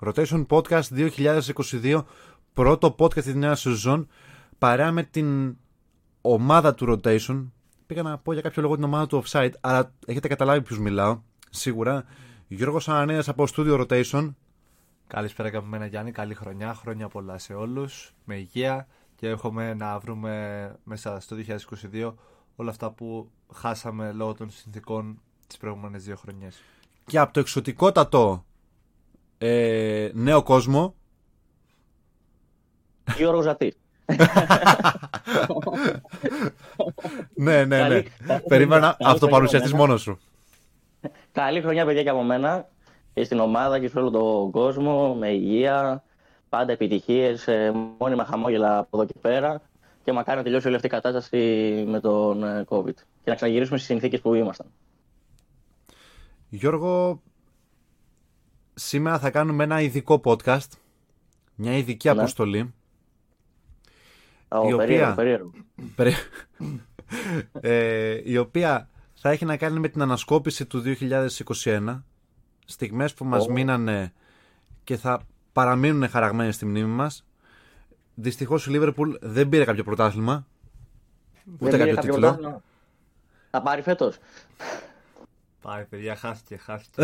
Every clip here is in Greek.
Rotation Podcast 2022, πρώτο podcast της νέας σεζόν, παρά με την ομάδα του Rotation. Πήγα να πω για κάποιο λόγο την ομάδα του Offside, αλλά έχετε καταλάβει ποιους μιλάω, σίγουρα. Γιώργος Ανανέας από Studio Rotation. Καλησπέρα και από μένα Γιάννη, καλή χρονιά, χρόνια πολλά σε όλους, με υγεία και εύχομαι να βρούμε μέσα στο 2022 όλα αυτά που χάσαμε λόγω των συνθήκων τις προηγούμενες δύο χρονιές. Και από το εξωτικότατο ε, νέο κόσμο. Γιώργος Ζατή. ναι, ναι, ναι. Περίμενα αυτοπαρουσιαστής μόνος σου. Καλή χρονιά, παιδιά, και από μένα και στην ομάδα και σε όλο τον κόσμο, με υγεία, πάντα επιτυχίες, μόνιμα χαμόγελα από εδώ και πέρα και μακάρι να τελειώσει όλη αυτή η κατάσταση με τον ε, COVID και να ξαναγυρίσουμε στις συνθήκες που ήμασταν. Γιώργο, σήμερα θα κάνουμε ένα ειδικό podcast, μια ειδική ναι. αποστολή. Oh, η, οποία... περίεργο, ε, η οποία θα έχει να κάνει με την ανασκόπηση του 2021 στιγμές που μας μείνανε και θα παραμείνουν χαραγμένες στη μνήμη μας. Δυστυχώς η Λίβερπουλ δεν πήρε κάποιο πρωτάθλημα. Ούτε κάποιο τίτλο. Θα πάρει φέτος. Πάει παιδιά, χάθηκε, χάθηκε.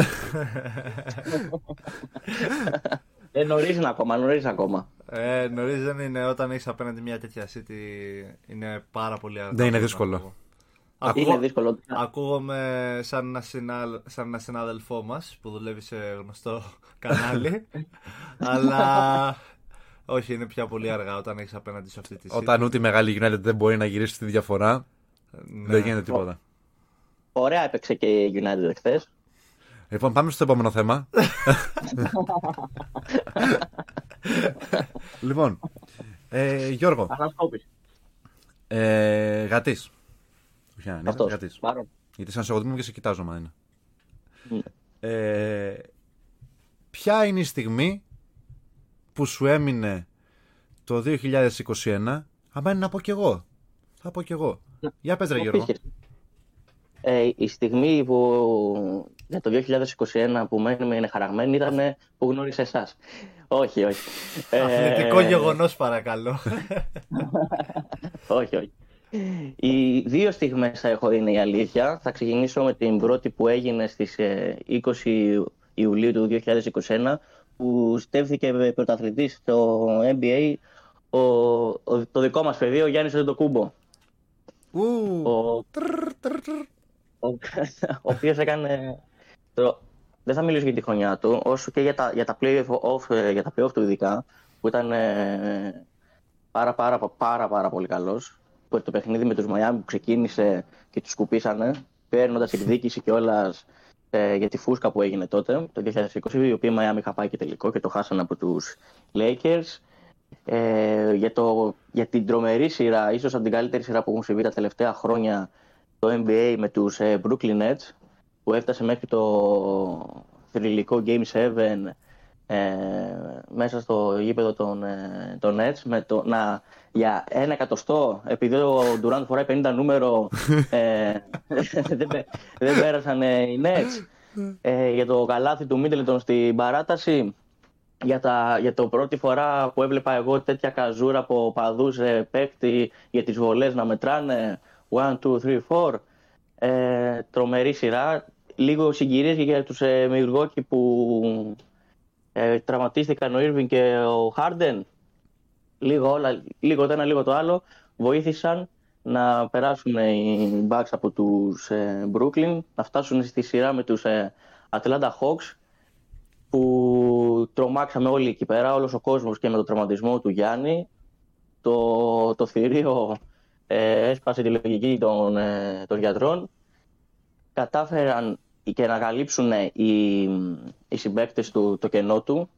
ε, νωρίς είναι ακόμα, νωρίς ακόμα. Ε, νωρίς δεν είναι, όταν έχεις απέναντι μια τέτοια City είναι πάρα πολύ αργά. Δεν είναι δύσκολο. Ακούγω, είναι δύσκολο. Ακούγομαι σαν ένα, σαν ένα συνάδελφό μας που δουλεύει σε γνωστό κανάλι. αλλά όχι, είναι πια πολύ αργά όταν έχεις απέναντι σε αυτή τη στιγμή. Όταν ούτε η μεγάλη United δεν μπορεί να γυρίσει τη διαφορά, ναι. δεν γίνεται τίποτα. Ωραία έπαιξε και η United χθε. Λοιπόν, πάμε στο επόμενο θέμα. λοιπόν, ε, Γιώργο. Ε, γατής. Όχι, ναι, Αυτός. Γιατί σαν σε και σε κοιτάζω, μα είναι. Ε, ποια είναι η στιγμή που σου έμεινε το 2021 άμα είναι να πω κι εγώ. Θα πω κι εγώ. Για πες ρε Γιώργο. Ε, η στιγμή που για το 2021 που μένουμε είναι χαραγμένη ήταν που γνώρισε εσάς. όχι, όχι. Αθλητικό ε... γεγονός παρακαλώ. όχι, όχι. Οι δύο στιγμές θα έχω είναι η αλήθεια. Θα ξεκινήσω με την πρώτη που έγινε στις 20 ε, Ιουλίου του 2021 που στέφθηκε πρωταθλητής στο NBA ο, ο, το δικό μας παιδί, ο Γιάννης Αντετοκούμπο. Ο, ο, ο, ο οποίος έκανε... Το, δεν θα μιλήσω για τη χρονιά του, όσο και για τα, για τα, play-off, ε, για τα play-off του ειδικά, που ήταν ε, πάρα, πάρα, πάρα, πάρα πολύ καλός το παιχνίδι με τους Μαϊάμι που ξεκίνησε και τους σκουπίσανε, παίρνοντας εκδίκηση κιόλας ε, για τη φούσκα που έγινε τότε, το 2020, η οποία Μαϊάμι είχα πάει και τελικό και το χάσανε από τους Lakers. Ε, για, το, για την τρομερή σειρά, ίσως από την καλύτερη σειρά που έχουν συμβεί τα τελευταία χρόνια το NBA με τους ε, Brooklyn Nets, που έφτασε μέχρι το θρηλυκό Game 7 ε, μέσα στο γήπεδο των, ε, των Nets με το, να, για ένα εκατοστό επειδή ο Ντουράντ φοράει 50 νούμερο ε, δεν, δεν πέρασαν ε, οι Nets. Ε, για το καλάθι του Μίτλετον στην παράταση για, τα, για το πρώτη φορά που έβλεπα εγώ τέτοια καζούρα από παδούς ε, παίκτη για τις βολές να μετράνε 1, 2, 3, 4 ε, τρομερή σειρά λίγο συγκυρίες για τους ε, που ε, τραυματίστηκαν ο Ήρβιν και ο Χάρντεν. Λίγο, όλα, λίγο το ένα, λίγο το άλλο. Βοήθησαν να περάσουν οι Bucks από τους ε, Brooklyn, να φτάσουν στη σειρά με τους ε, Atlanta Hawks που τρομάξαμε όλοι εκεί πέρα, όλος ο κόσμος και με τον τραυματισμό του Γιάννη. Το, το θηρίο ε, έσπασε τη λογική των, ε, των γιατρών. Κατάφεραν και να καλύψουν οι, οι συμπαίκτες του το κενό του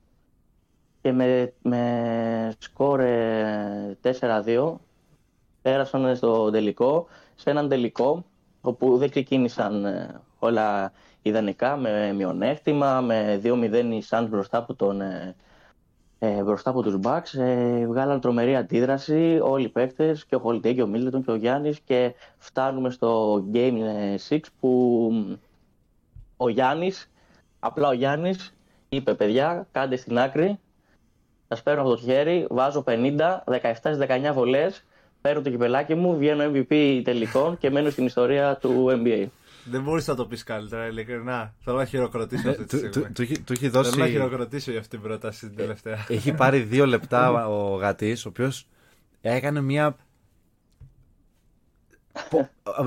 και με, με σκορ 4-2 πέρασαν στο τελικό, σε έναν τελικό όπου δεν ξεκίνησαν ε, όλα ιδανικά με μειονέκτημα, με 2-0 οι Suns μπροστά από, τον, ε, ε, μπροστά από τους Bucks. Ε, βγάλαν τρομερή αντίδραση όλοι οι παίκτες και ο Holiday και ο Middleton και ο Γιάννης και φτάνουμε στο Game 6 που ο Γιάννης, απλά ο Γιάννης είπε παιδιά, κάντε στην άκρη, σας παίρνω από το χέρι, βάζω 50, 17 19 βολές, παίρνω το κυπελάκι μου, βγαίνω MVP τελικών και μένω στην ιστορία του NBA. Δεν μπορείς να το πεις καλύτερα, ειλικρινά. Θέλω να χειροκροτήσω αυτή τη Του- στιγμή. του- του- Του έχει Θέλω να δώσει. χειροκροτήσω για αυτή την πρόταση την τελευταία. Έχει πάρει δύο λεπτά ο Γατής, ο οποίος έκανε μια.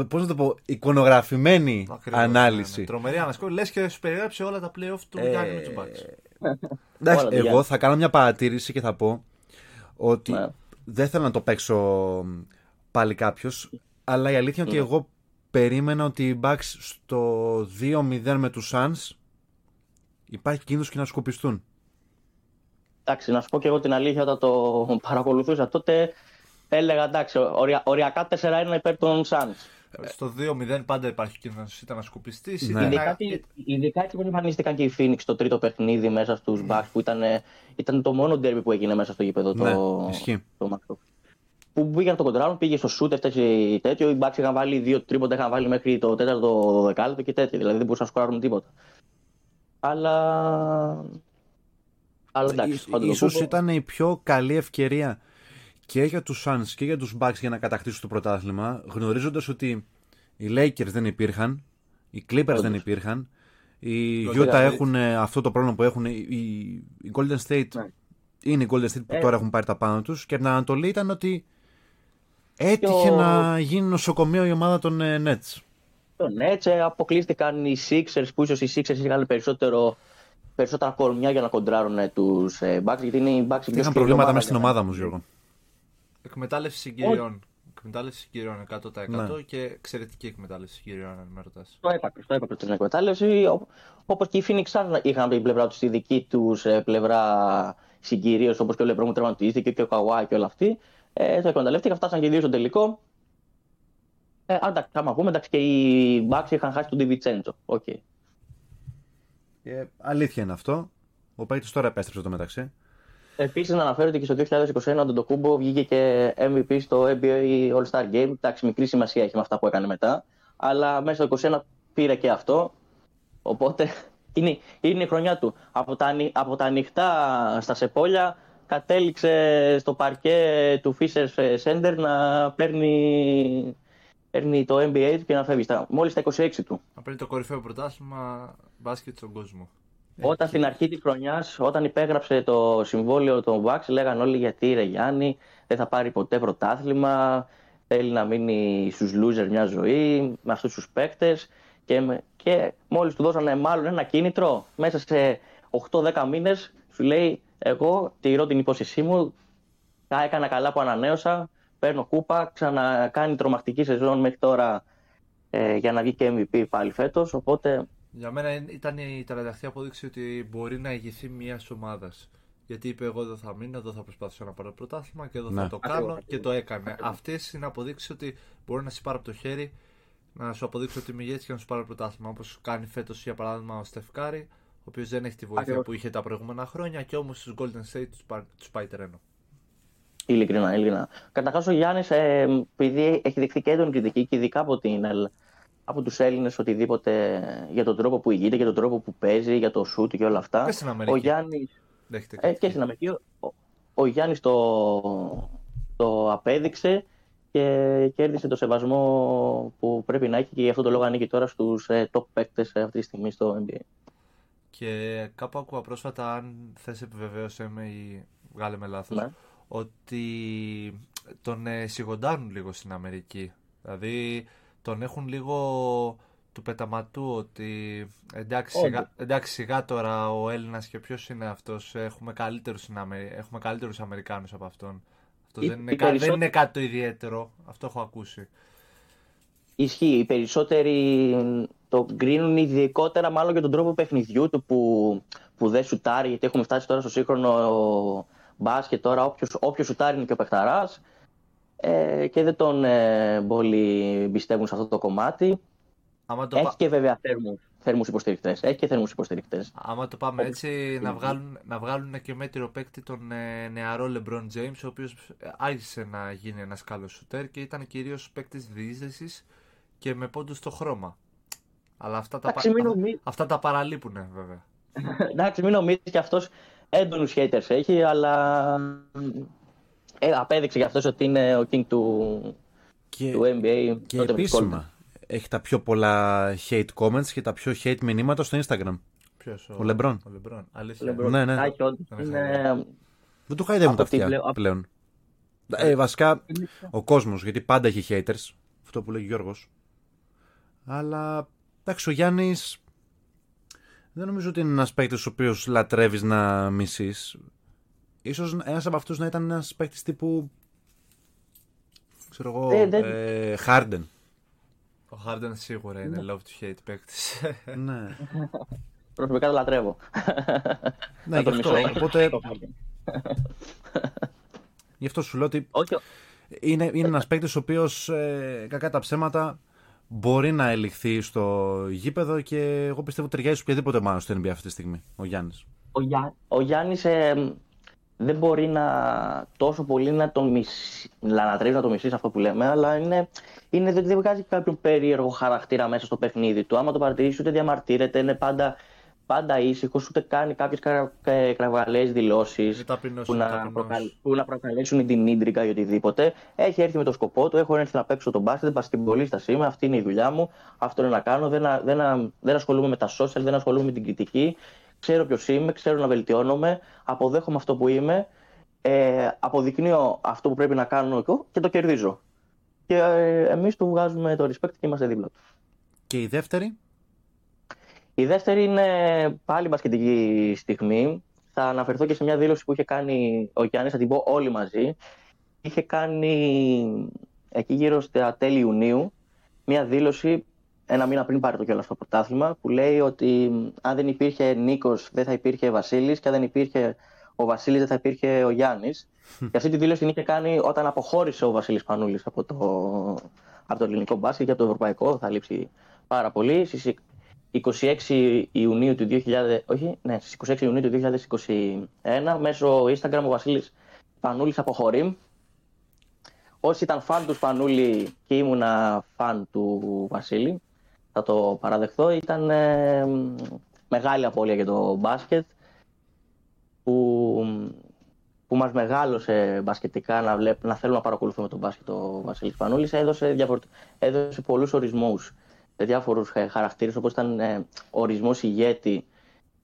Πώς να το πω, εικονογραφημένη Ακριβώς, ανάλυση. ναι, ναι. Τρομερή ανασκόπηση. Λες και σου περιγράψει όλα τα playoff του Ε, Γιάννη με του Bucks. Εντάξει, Όλα τα εγώ Γιάννη. θα κάνω μια παρατήρηση και θα πω ότι Ναι. δεν θέλω να το παίξω πάλι κάποιος, αλλά η αλήθεια είναι ότι εγώ περίμενα ότι οι Bucks στο 2-0 με τους Suns υπάρχει κίνδυνος και να σκοπιστούν. Εντάξει, να σου πω και εγώ την αλήθεια, όταν το παρακολουθούσα τότε, έλεγα εντάξει, ορια, οριακά 4-1 υπέρ των Suns. Στο 2-0 πάντα υπάρχει κίνδυνος είτε να σκουπιστεί είτε Ναι. να. Ειδικά, τι- ειδικά έτσι που εμφανίστηκαν και οι Phoenix στο τρίτο παιχνίδι μέσα στους Bucks, που ήταν, ε, ήταν το μόνο derby που έγινε μέσα στο γήπεδο Ναι, το, ισχύει. το Macro. Που πήγαν το κοντράρουν, πήγε στο shoot, έφτασε τέτοιο. Οι Bucks είχαν βάλει δύο τρίποτα, είχαν βάλει μέχρι το τέταρτο δεκάλεπτο και τέτοιο. Δηλαδή δεν μπορούσαν να σκοράρουν τίποτα. Αλλά. Αλλά εντάξει, Ίσ- πάντως το Ίσως κούμπο- ήταν η πιο καλή ευκαιρία και για τους Suns και για τους Bucks για να κατακτήσουν το πρωτάθλημα γνωρίζοντας ότι οι Lakers δεν υπήρχαν, οι Clippers δεν υπήρχαν, οι Golden Utah State. έχουν ε, αυτό το πρόβλημα που έχουν, οι, οι Golden State Ναι. είναι οι Golden State που Ε. τώρα έχουν πάρει τα πάνω τους και από την Ανατολή ήταν ότι έτυχε Και ο- να γίνει νοσοκομείο η ομάδα των ε, Nets. Το Nets ε, αποκλείστηκαν οι Sixers που ίσως οι Sixers είχαν περισσότερο, περισσότερα κορμιά για να κοντράρουν ε, τους Bucks γιατί είναι οι Bucks η πιο Είχαν σκληρή προβλήματα μέσα στην για να- ομάδα μου, Γιώργο. Εκμετάλλευση συγκυριών. Εκμετάλλευση συγκυριών 100% Ναι. και εξαιρετική εκμετάλλευση συγκυριών, αν με ρωτάς. Το έπακρε, το έπακρε την εκμετάλλευση. Όπως και οι Phoenix Suns είχαν από την πλευρά τους τη δική τους πλευρά συγκυρίως, όπως και ο Λεμπρόν που τερματίστηκε και ο Καουάι και όλα αυτοί. Ε, το εκμεταλλεύτηκαν, φτάσαν και οι δύο στο τελικό. Ε, αν εντάξει, άμα πούμε, εντάξει, και οι Bucks είχαν χάσει τον Ντιβιντσέντζο. Οκ. Ε, αλήθεια είναι αυτό. Ο παίκτη τώρα επέστρεψε το μεταξύ. Επίσης, να αναφέρω ότι και στο 2021 ο Αντετοκούνμπο βγήκε και MVP στο NBA All-Star Game. Εντάξει, μικρή σημασία έχει με αυτά που έκανε μετά. Αλλά μέσα στο 2021 πήρε και αυτό. Οπότε είναι, είναι η χρονιά του. Από τα, ανοι- από τα ανοιχτά στα Σεπόλια κατέληξε στο παρκέ του Fiserv Center να παίρνει, παίρνει το NBA του και να φεύγει. Στα- Μόλις στα 26 του. Να παίρνει το κορυφαίο πρωτάθλημα μπάσκετ στον κόσμο. Όταν στην αρχή της χρονιάς, όταν υπέγραψε το συμβόλαιο των Bucks, λέγαν όλοι γιατί ρε Γιάννη δεν θα πάρει ποτέ πρωτάθλημα. Θέλει να μείνει στους loser μια ζωή με αυτούς τους παίκτες. Και, με- και μόλις του δώσανε μάλλον ένα κίνητρο, μέσα σε 8-10 μήνες σου λέει: Εγώ τηρώ την υπόσχεσή μου. Τα έκανα καλά που ανανέωσα. Παίρνω κούπα. Ξανακάνει τρομακτική σεζόν μέχρι τώρα ε, για να βγει και MVP πάλι φέτος. Οπότε Για μένα είναι- ήταν η τελευταία απόδειξη ότι μπορεί να ηγηθεί μιας ομάδας. Γιατί είπε: Εγώ εδώ θα μείνω, εδώ θα προσπαθήσω να πάρω πρωτάθλημα και εδώ Ναι. θα το κάνω Ακριβώς, και το έκανε. Αυτές είναι αποδείξεις ότι μπορεί να σε πάρει από το χέρι, να σου αποδείξει ότι είμαι ηγέτης και να σου πάρει πρωτάθλημα. Όπως κάνει φέτος για παράδειγμα ο Στεφκάρη, ο οποίος δεν έχει τη βοήθεια Ακριβώς. που είχε τα προηγούμενα χρόνια και όμως στους Golden State τους πάει, τους πάει τρένο. Ειλικρινά, ειλικρινά. Καταρχάς, ο Γιάννης, ε, επειδή έχει δεχθεί και έντονη κριτική και ειδικά από, την, Ελλ- από τους Έλληνες οτιδήποτε για τον τρόπο που ηγείται, για τον τρόπο που παίζει, για το σουτ και όλα αυτά. Και στην Αμερική. Ο Γιάννη. Δέχεται Ε, κριτική. και στην Αμερική. Ο, ο Γιάννης το, το απέδειξε και κέρδισε το σεβασμό που πρέπει να έχει και γι' αυτό το λόγο ανήκει τώρα στους ε, top παίκτες αυτή τη στιγμή στο NBA. Και κάπου άκουγα πρόσφατα, αν θες επιβεβαίωσέ με ή βγάλε με λάθος, Ναι. ότι τον ε, σιγοντάρουν λίγο στην Αμερική. Δηλαδή τον έχουν λίγο του πεταματού ότι εντάξει, Όντως. σιγά, εντάξει σιγά τώρα ο Έλληνας και ποιος είναι αυτός, έχουμε καλύτερους, στην Αμερι... έχουμε καλύτερους Αμερικάνους από αυτόν. Αυτό Οι- δεν, είναι, οι κα- δεν περισσότεροι- είναι κάτι το ιδιαίτερο, αυτό έχω ακούσει. Ισχύει. Οι περισσότεροι το γκρίνουν ειδικότερα μάλλον για τον τρόπο παιχνιδιού του που, που δεν σουτάρει. Γιατί έχουμε φτάσει τώρα στο σύγχρονο μπάσκετ. Τώρα όποιος, όποιος σουτάρει είναι και ο παιχταράς. Ε, και δεν τον ε, πολύ πιστεύουν σε αυτό το κομμάτι. Άμα το, Έχει πα- και βέβαια θέρμους, θέρμους υποστηρικτές. Έχει και θέρμους υποστηρικτές. Άμα το πάμε έτσι, να βγάλουν, να βγάλουν και μέτριο παίκτη τον ε, νεαρό LeBron James, ο οποίος ε, άρχισε να γίνει ένας καλός σουτέρ και ήταν κυρίως παίκτης διείσδεσης και με πόντους στο χρώμα. Αλλά αυτά τα, Εντάξει, πα- μην α- νομί- αυτά τα παραλείπουν βέβαια. Εντάξει, μην νομίζεις και αυτός έντονους haters έχει, αλλά ε, απέδειξε για αυτός ότι είναι ο king του, και, του NBA. Και επίσημα έχει τα πιο πολλά hate comments και τα πιο hate μηνύματα στο Instagram. Ποιος, ο, ο Λεμπρόν. Ο Λεμπρόν. Αλήθεια. Λεμπρόν. Ναι, ναι. Άχι, όντως, είναι... Δεν του χαϊδεύουν τα αυτιά πλέον- πλέον. Ε, βασικά ο κόσμος, γιατί πάντα έχει haters. Αυτό που λέει ο Γιώργος. Αλλά εντάξει, ο Γιάννης δεν νομίζω ότι είναι ένας παίκτης ο οποίος λατρεύεις να μισείς. Ίσως ένας από αυτούς να ήταν ένας παίκτης τύπου. ξέρω εγώ. Ε, δεν- ε, Harden. Ο Harden σίγουρα είναι love to hate παίκτης. ναι. Προσωπικά το λατρεύω. ναι, Να γι' τον αυτό. μισώ. Οπότε Το Harden. γι' αυτό σου λέω ότι Όχι, είναι, είναι ένας παίκτης ο οποίος κακά τα ψέματα μπορεί να ελιχθεί στο γήπεδο και εγώ πιστεύω ταιριάζει σε οποιαδήποτε μάλλον στο NBA αυτή τη στιγμή. Ο Γιάννης. ο, Γιά... ο Γιάννης ε, δεν μπορεί να τόσο πολύ να τον μισεί, να λατρεύει να το μισείς αυτό που λέμε, αλλά είναι, είναι δεν, δεν βγάζει κάποιον περίεργο χαρακτήρα μέσα στο παιχνίδι του. Άμα το παρατηρήσεις, ούτε διαμαρτύρεται, είναι πάντα, πάντα ήσυχος, ούτε κάνει κάποιες κρα, κραυγαλαίε δηλώσεις Είναι ταπεινός, που, είναι να ταπεινός. προκαλ- που να προκαλέσουν την ίντρικα ή οτιδήποτε. Έχει έρθει με το σκοπό του, έχω έρθει να παίξω τον μπάσκετ, μπασκετμπολίστα είμαι, αυτή είναι η δουλειά μου, αυτό είναι να κάνω. Δεν, α- δεν, α- δεν ασχολούμαι με τα social, δεν ασχολούμαι με την κριτική. Ξέρω ποιος είμαι, ξέρω να βελτιώνομαι, αποδέχομαι αυτό που είμαι, ε, αποδεικνύω αυτό που πρέπει να κάνω εγώ και το κερδίζω. Και ε, εμείς του βγάζουμε το respect και είμαστε δίπλα του. Και η δεύτερη; Η δεύτερη είναι πάλι μπασκετική στιγμή. Θα αναφερθώ και σε μια δήλωση που είχε κάνει ο Γιάννης, θα την πω όλοι μαζί. Είχε κάνει εκεί γύρω στα τέλη Ιουνίου μια δήλωση ένα μήνα πριν πάρει το κιόλας το πρωτάθλημα που λέει ότι αν δεν υπήρχε Νίκος δεν θα υπήρχε Βασίλης και αν δεν υπήρχε ο Βασίλης δεν θα υπήρχε ο Γιάννης. και αυτή τη δήλωση την είχε κάνει όταν αποχώρησε ο Βασίλης Πανούλης από το, από το ελληνικό μπάσκετ και από το ευρωπαϊκό. Θα λείψει πάρα πολύ. Στις 26 Ιουνίου του 2000, όχι, ναι, στις 26 Ιουνίου του 2021 μέσω Instagram ο Βασίλης Πανούλης αποχωρεί. Όσοι ήταν φαν τους Σπανούλη και ήμουνα φαν του Βασίλη, θα το παραδεχθώ, ήταν ε, μεγάλη απώλεια για το μπάσκετ που, που μας μεγάλωσε μπασκετικά να, βλέπ, να θέλουμε να παρακολουθούμε τον μπάσκετ ο Βασίλης Σπανούλης έδωσε, διαφορε... έδωσε πολλούς ορισμούς σε διάφορους ε, χαρακτήρες όπως ήταν ε, ορισμός ηγέτη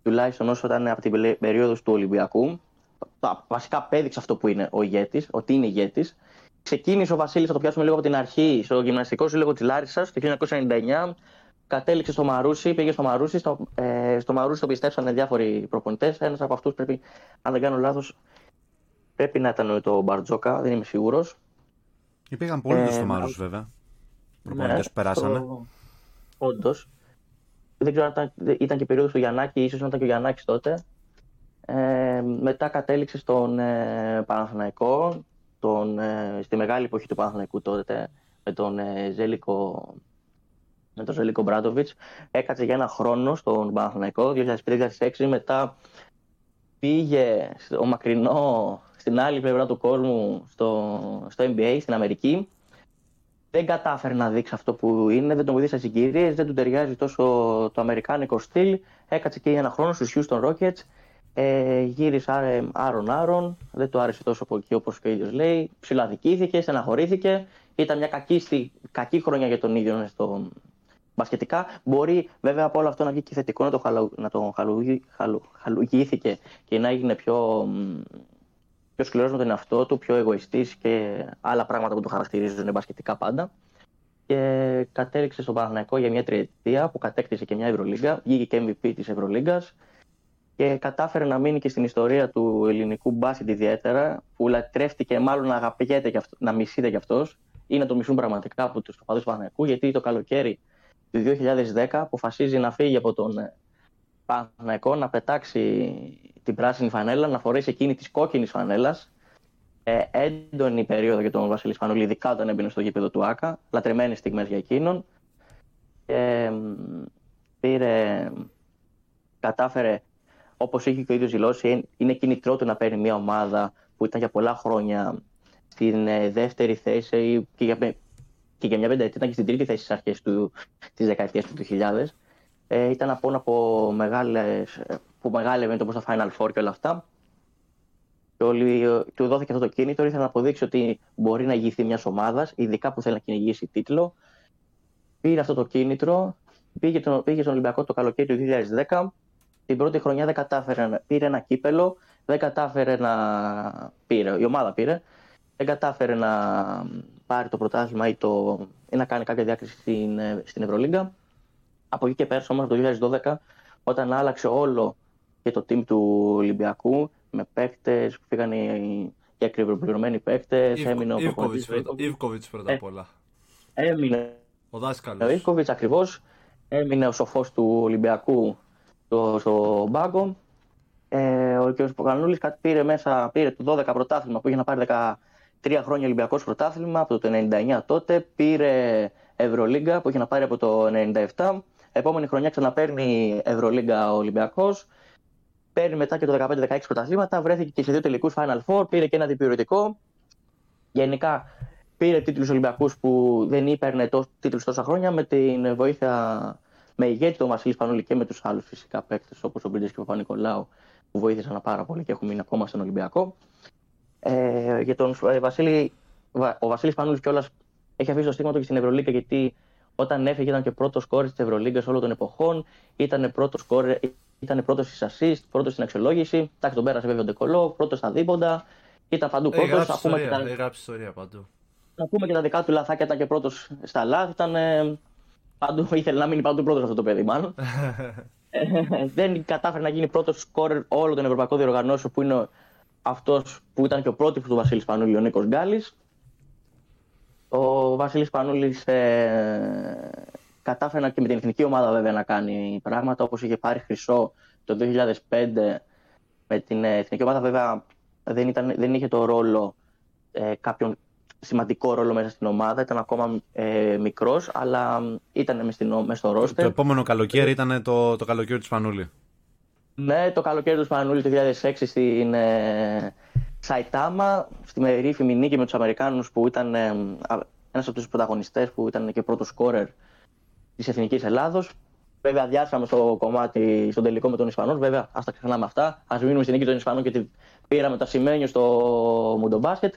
τουλάχιστον όσο ήταν από την περί- περίοδος του Ολυμπιακού τα- βασικά απέδειξε αυτό που είναι ο ηγέτης, ότι είναι ηγέτης Ξεκίνησε ο Βασίλης, θα το πιάσουμε λίγο από την αρχή, στο γυμναστικό σύλλογο της Λάρισας το 1999. Κατέληξε στο Μαρούσι, πήγε στο Μαρούσι. Στο, ε, στο Μαρούσι το πιστέψανε διάφοροι προπονητές. Ένας από αυτούς πρέπει, αν δεν κάνω λάθος, πρέπει να ήταν το Μπαρτζόκα, δεν είμαι σίγουρος. Υπήρχαν πολλοί Ε, στο Μάρου, βέβαια. Προπονητές που περάσανε. Όντως. Δεν ξέρω αν ήταν, ήταν και περίοδος του Γιαννάκη, ίσως να ήταν και ο Γιαννάκης τότε. Ε, μετά κατέληξε στον ε, Παναθηναϊκό, τον, ε, στη μεγάλη εποχή του Παναθηναϊκού τότε, με τον ε, Ζέλικο, με τον Ζέλικο Μπράντοβιτς. Έκατσε για ένα χρόνο στον Παναθηναϊκό, 2005-2006, μετά πήγε στο μακρινό, στην άλλη πλευρά του κόσμου, στο, στο NBA, στην Αμερική. Δεν κατάφερε να δείξει αυτό που είναι, δεν τον βοήθησε στις συγκυρίες, δεν του ταιριάζει τόσο το αμερικάνικο στυλ. Έκατσε και για ένα χρόνο στους Houston Rockets. Ε, γύρισε άρε- άρον-άρον, δεν του άρεσε τόσο από εκεί όπως και ο ίδιος λέει. Ψιλοαδικήθηκε, στεναχωρήθηκε. Ήταν μια κακή, στη- κακή χρονιά για τον ίδιο στο μπασκετικά. Μπορεί βέβαια από όλο αυτό να βγει και θετικό, να το, χαλου, να το χαλουγεί- χαλου, χαλουγήθηκε και να έγινε πιο, μ, πιο σκληρός με τον εαυτό του, πιο εγωιστής και άλλα πράγματα που το χαρακτηρίζουν μπασκετικά πάντα. Και κατέληξε στον Παναθηναϊκό για μια τριετία που κατέκτησε και μια Ευρωλίγκα. Βγήκε και MVP της Ευρωλίγκας και κατάφερε να μείνει και στην ιστορία του ελληνικού μπάσκετ ιδιαίτερα, που λατρεύτηκε, μάλλον να αγαπιέται και αυτός, να μισείται κι αυτός ή να το μισούν πραγματικά από τους οπαδούς του Παναθηναϊκού, γιατί το καλοκαίρι του 2010 αποφασίζει να φύγει από τον ε, Παναθηναϊκό, να πετάξει την πράσινη φανέλα, να φορέσει εκείνη της κόκκινης φανέλας. Ε, έντονη περίοδο για τον Βασίλη Σπανούλη, ειδικά όταν έμπαινε στο γήπεδο του ΑΚΑ. Λατρεμένες στιγμές για εκείνον. Ε, πήρε, κατάφερε όπως είχε και ο ίδιος δηλώσει, είναι κινητρό του να παίρνει μια ομάδα που ήταν για πολλά χρόνια στην ε, δεύτερη θέση και για, και για μια πενταετία ήταν και στην τρίτη θέση στις αρχές του, της δεκαετίας του 2000. Ε, ήταν από, από μεγάλες, από μεγάλη event όπως το Final Four και όλα αυτά. Και όλοι, του δόθηκε αυτό το κίνητρο, ήθελε να αποδείξει ότι μπορεί να ηγηθεί μιας ομάδας, ειδικά που θέλει να κυνηγήσει τίτλο. Πήρε αυτό το κίνητρο, πήγε, τον, πήγε στον Ολυμπιακό το καλοκαίρι του 2010. Την πρώτη χρονιά δεν κατάφερε, πήρε ένα κύπελο, δεν κατάφερε να. Πήρε, η ομάδα πήρε, δεν κατάφερε να πάρει το πρωτάθλημα ή, το, ή να κάνει κάποια διάκριση στην, στην Ευρωλίγκα. Από εκεί και πέρα όμως το 2012, όταν άλλαξε όλο και το team του Ολυμπιακού, με παίκτες που φύγαν οι, οι ακριβοπληρωμένοι παίκτες, έμεινε ο Ιβκοβιτς πρώτα απ' όλα. Έμεινε. Ο δάσκαλος. Ο Ιβκοβιτς ακριβώς. Έμεινε ο σοφός του Ολυμπιακού στο, στο μπάγκο. Ε, ο κ. Ποκανούλη πήρε μέσα, πήρε το 12 πρωτάθλημα που είχε να πάρει 13 χρόνια Ολυμπιακός πρωτάθλημα από το 99 τότε. Πήρε Ευρωλίγκα που είχε να πάρει από το 97. Επόμενη χρονιά ξαναπαίρνει Ευρωλίγκα ο Ολυμπιακός. Παίρνει μετά και το 15-16 πρωταθλήματα. Βρέθηκε και σε δύο τελικούς Final Four. Πήρε και ένα διπληρωτικό. Γενικά πήρε τίτλους Ολυμπιακούς που δεν ήπαιρνε τίτλους τόσα χρόνια με την βοήθεια με ηγέτη τον Βασίλη Πανούλη και με τους άλλους φυσικά παίκτες όπως ο Μπρίντε και ο Παπα-Νικολάου που βοήθησαν πάρα πολύ και έχουν μείνει ακόμα στον Ολυμπιακό. Ε, για τον ε, Βασίλη, ο Βασίλης Πανούλη κιόλας έχει αφήσει το στίγμα του και στην Ευρωλίγκα γιατί όταν έφυγε ήταν και πρώτος κόρης της Ευρωλίγκας όλων των εποχών. Ήταν πρώτος ήταν πρώτος στι assist, πρώτος στην αξιολόγηση. Εντάξει, τον πέρασε βέβαια ο Ντεκολό, πρώτος στα δίποντα. Ήταν παντού πρώτο. Έχει γράψει ιστορία παντού. Να πούμε και τα δικά του λαθάκια, ήταν και πρώτος στα λάθη. Ήταν, ε, παντού, ήθελε να μείνει παντού πρώτος αυτό το παιδί, μάλλον. Ε, δεν κατάφερε να γίνει πρώτος σκόρερ όλο τον Ευρωπαϊκό Διοργανώσεων που είναι αυτός που ήταν και ο πρώτος του Βασίλης Πανούλη, ο Νίκος Γκάλης. Ο Βασίλης Πανούλης ε, κατάφερε και με την εθνική ομάδα βέβαια να κάνει πράγματα όπως είχε πάρει χρυσό το 2005 με την εθνική ομάδα. Βέβαια δεν, ήταν, δεν είχε το ρόλο ε, κάποιον σημαντικό ρόλο μέσα στην ομάδα. Ήταν ακόμα ε, μικρός, αλλά ήταν μέσα στο ρόστερ. Το επόμενο καλοκαίρι ήταν το, το καλοκαίρι του Σπανούλη. Ναι, το καλοκαίρι του Σπανούλη το 2006 στην ε, Σαϊτάμα, στη μερήφημη νίκη με τους Αμερικάνους που ήταν ε, ένας από τους πρωταγωνιστές που ήταν και πρώτος σκόρερ της Εθνικής Ελλάδος. Βέβαια, διάσαμε στο κομμάτι, στον τελικό με τον Ισπανός. Βέβαια, ας τα ξεχνάμε αυτά. Α μείνουμε στην νίκη των Ισπανών και πήραμε το ασημένιο στο Μουντομπάσκετ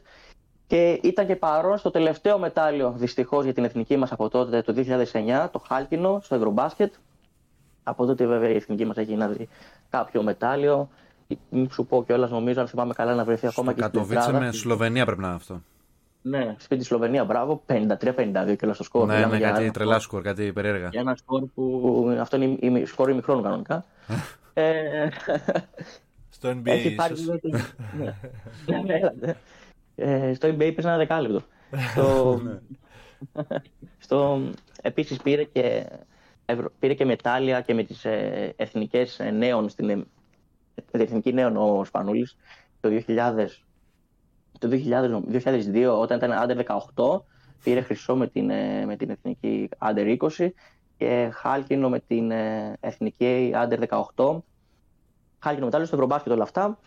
και ήταν και παρόν στο τελευταίο μετάλλιο δυστυχώς για την εθνική μας από τότε το 2009, το Χάλκινο, στο Ευρωμπάσκετ. Από τότε βέβαια η εθνική μας έχει να δει κάποιο μετάλλιο. Μην σου πω κιόλας, νομίζω, αν θυμάμαι καλά, να βρεθεί ακόμα στο και στην Κατοβίτσε με Σλοβενία πρέπει να είναι αυτό. Ναι, σπίτι Σλοβενία, μπράβο. 53-52 και στο σκορ. Ναι, ναι, κάτι τρελά σκορ, κάτι περίεργα. Για ένα σκορ που. Αυτό είναι η σκορ μικρών κανονικά. ε... Στο NBA. Έχει πάρει. ναι, ναι, ναι ε, στο eBay πήρε ένα δεκάλεπτο. στο, ναι. στο, επίσης πήρε και, πήρε και μετάλλια και με τις ε, εθνικές ε, νέων, στην, με την εθνική νέων ο Σπανούλης το 2000, το 2002 όταν ήταν under 18 πήρε χρυσό με την, ε, με την εθνική under 20 και χάλκινο με την εθνική under 18 χάλκινο μετάλλιο στο Ευρωμπάσκετ όλα αυτά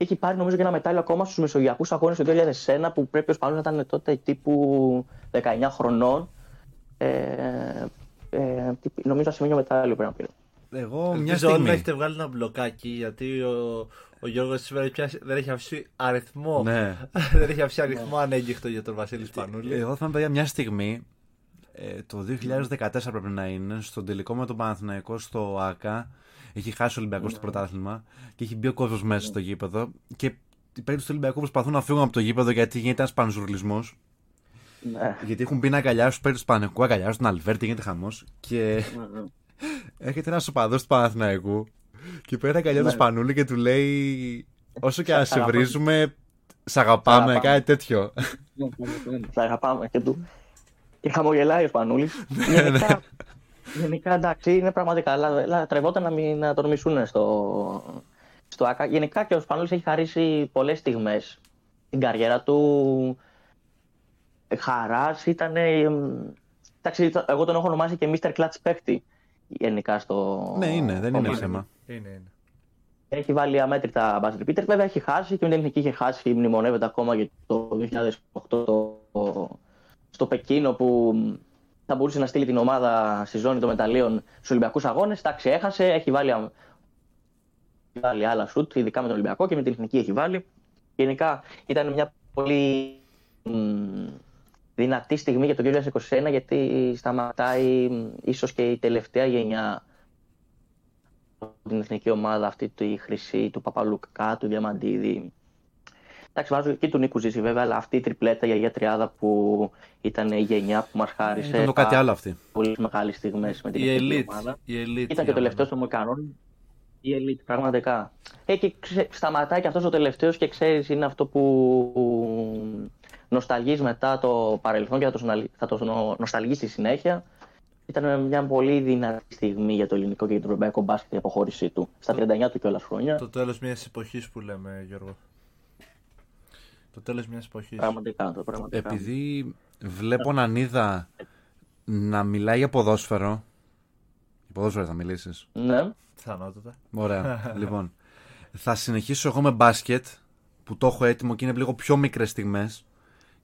έχει πάρει νομίζω και ένα μετάλλιο ακόμα στους Μεσογειακούς Αγώνες του 2001 που πρέπει ο Σπανό να ήταν τότε τύπου 19 χρονών. Ε, ε, νομίζω ασημένιο μετάλλιο πρέπει να πήρε. Εγώ μια στιγμή. Ελπίζω να έχετε βγάλει ένα μπλοκάκι γιατί ο, ο Γιώργος σήμερα δεν έχει αφήσει αριθμό. Ναι. δεν έχει αφήσει αριθμό ανέγκυχτο για τον Βασίλης Σπανούλη. Εγώ θα παιδιά μια στιγμή. Ε, το 2014 πρέπει να είναι, στον τελικό με τον Παναθηναϊκό στο ΑΚΑ, έχει χάσει ο Ολυμπιακός ναι. το πρωτάθλημα και έχει μπει ο κόσμος μέσα στο γήπεδο. Και οι παίκτες του Ολυμπιακού προσπαθούν να φύγουν από το γήπεδο γιατί γίνεται ένας πανζουρλισμός. Ναι. Γιατί έχουν μπει να αγκαλιάσουν τους παίκτες του Πανεκού, αγκαλιάσουν τον Αλβέρτη, γίνεται χαμός. Και ναι, ναι. Έρχεται ένας οπαδός του Παναθηναϊκού και παίρνει αγκαλιά του Σπανούλη και του λέει Όσο και αν σε βρίζουμε, σ' αγαπάμε, κάτι τέτοιο. Σ' αγαπάμε και του. Και χαμογελάει ο Σπανούλης. Γενικά εντάξει, είναι πραγματικά. Αλλά τρεβόταν να, μην, να τον μισούν στο, στο ΑΚΑ. Γενικά και ο Σπανούλης έχει χαρίσει πολλές στιγμές στην καριέρα του. Χαράς ήταν. Εντάξει, εγώ τον έχω ονομάσει και Mr. Clutch παίκτη γενικά στο. Ναι, είναι, δεν είναι θέμα. Είναι, είναι. Έχει βάλει αμέτρητα μπάσκετ Πίτερ. Βέβαια έχει χάσει και με την εθνική είχε χάσει. Μνημονεύεται ακόμα για το 2008 το, στο Πεκίνο που θα μπορούσε να στείλει την ομάδα στη ζώνη των μεταλλίων στους Ολυμπιακούς Αγώνες. Εντάξει, έχασε, έχει βάλει βάλει άλλα σουτ, ειδικά με τον Ολυμπιακό και με την εθνική έχει βάλει. Γενικά ήταν μια πολύ δυνατή στιγμή για το 2021 γιατί σταματάει ίσως και η τελευταία γενιά την εθνική ομάδα αυτή του Χρυσή, του Παπαλουκά, του Διαμαντίδη. Εντάξει, βάζω και του Νίκου Ζήση βέβαια, αλλά αυτή η τριπλέτα για η τριάδα που ήταν η γενιά που μας χάρισε. Ήταν το κάτι άλλο αυτή. Πολύ μεγάλες στιγμές με την εθνική ομάδα. Η elite, ήταν και ο τελευταίος των Μοκανών. Η elite, πραγματικά. Ε, και ξε... σταματάει και αυτός ο τελευταίος και ξέρεις, είναι αυτό που νοσταλγείς μετά το παρελθόν και θα το, θα το νοσταλγείς στη συνέχεια. Ήταν μια πολύ δυνατή στιγμή για το ελληνικό και για το ευρωπαϊκό μπάσκετ η αποχώρησή του. Στα 39 του κιόλας χρόνια. Το τέλος μιας εποχής που λέμε, Γιώργο. Το τέλος μιας εποχής. Πραγματικά, το πραγματικά. Επειδή βλέπω να είδα να μιλάει για ποδόσφαιρο. Για ποδόσφαιρο θα μιλήσεις. Ναι. Πιθανότατα. Ωραία. λοιπόν, θα συνεχίσω εγώ με μπάσκετ που το έχω έτοιμο και είναι λίγο πιο μικρές στιγμές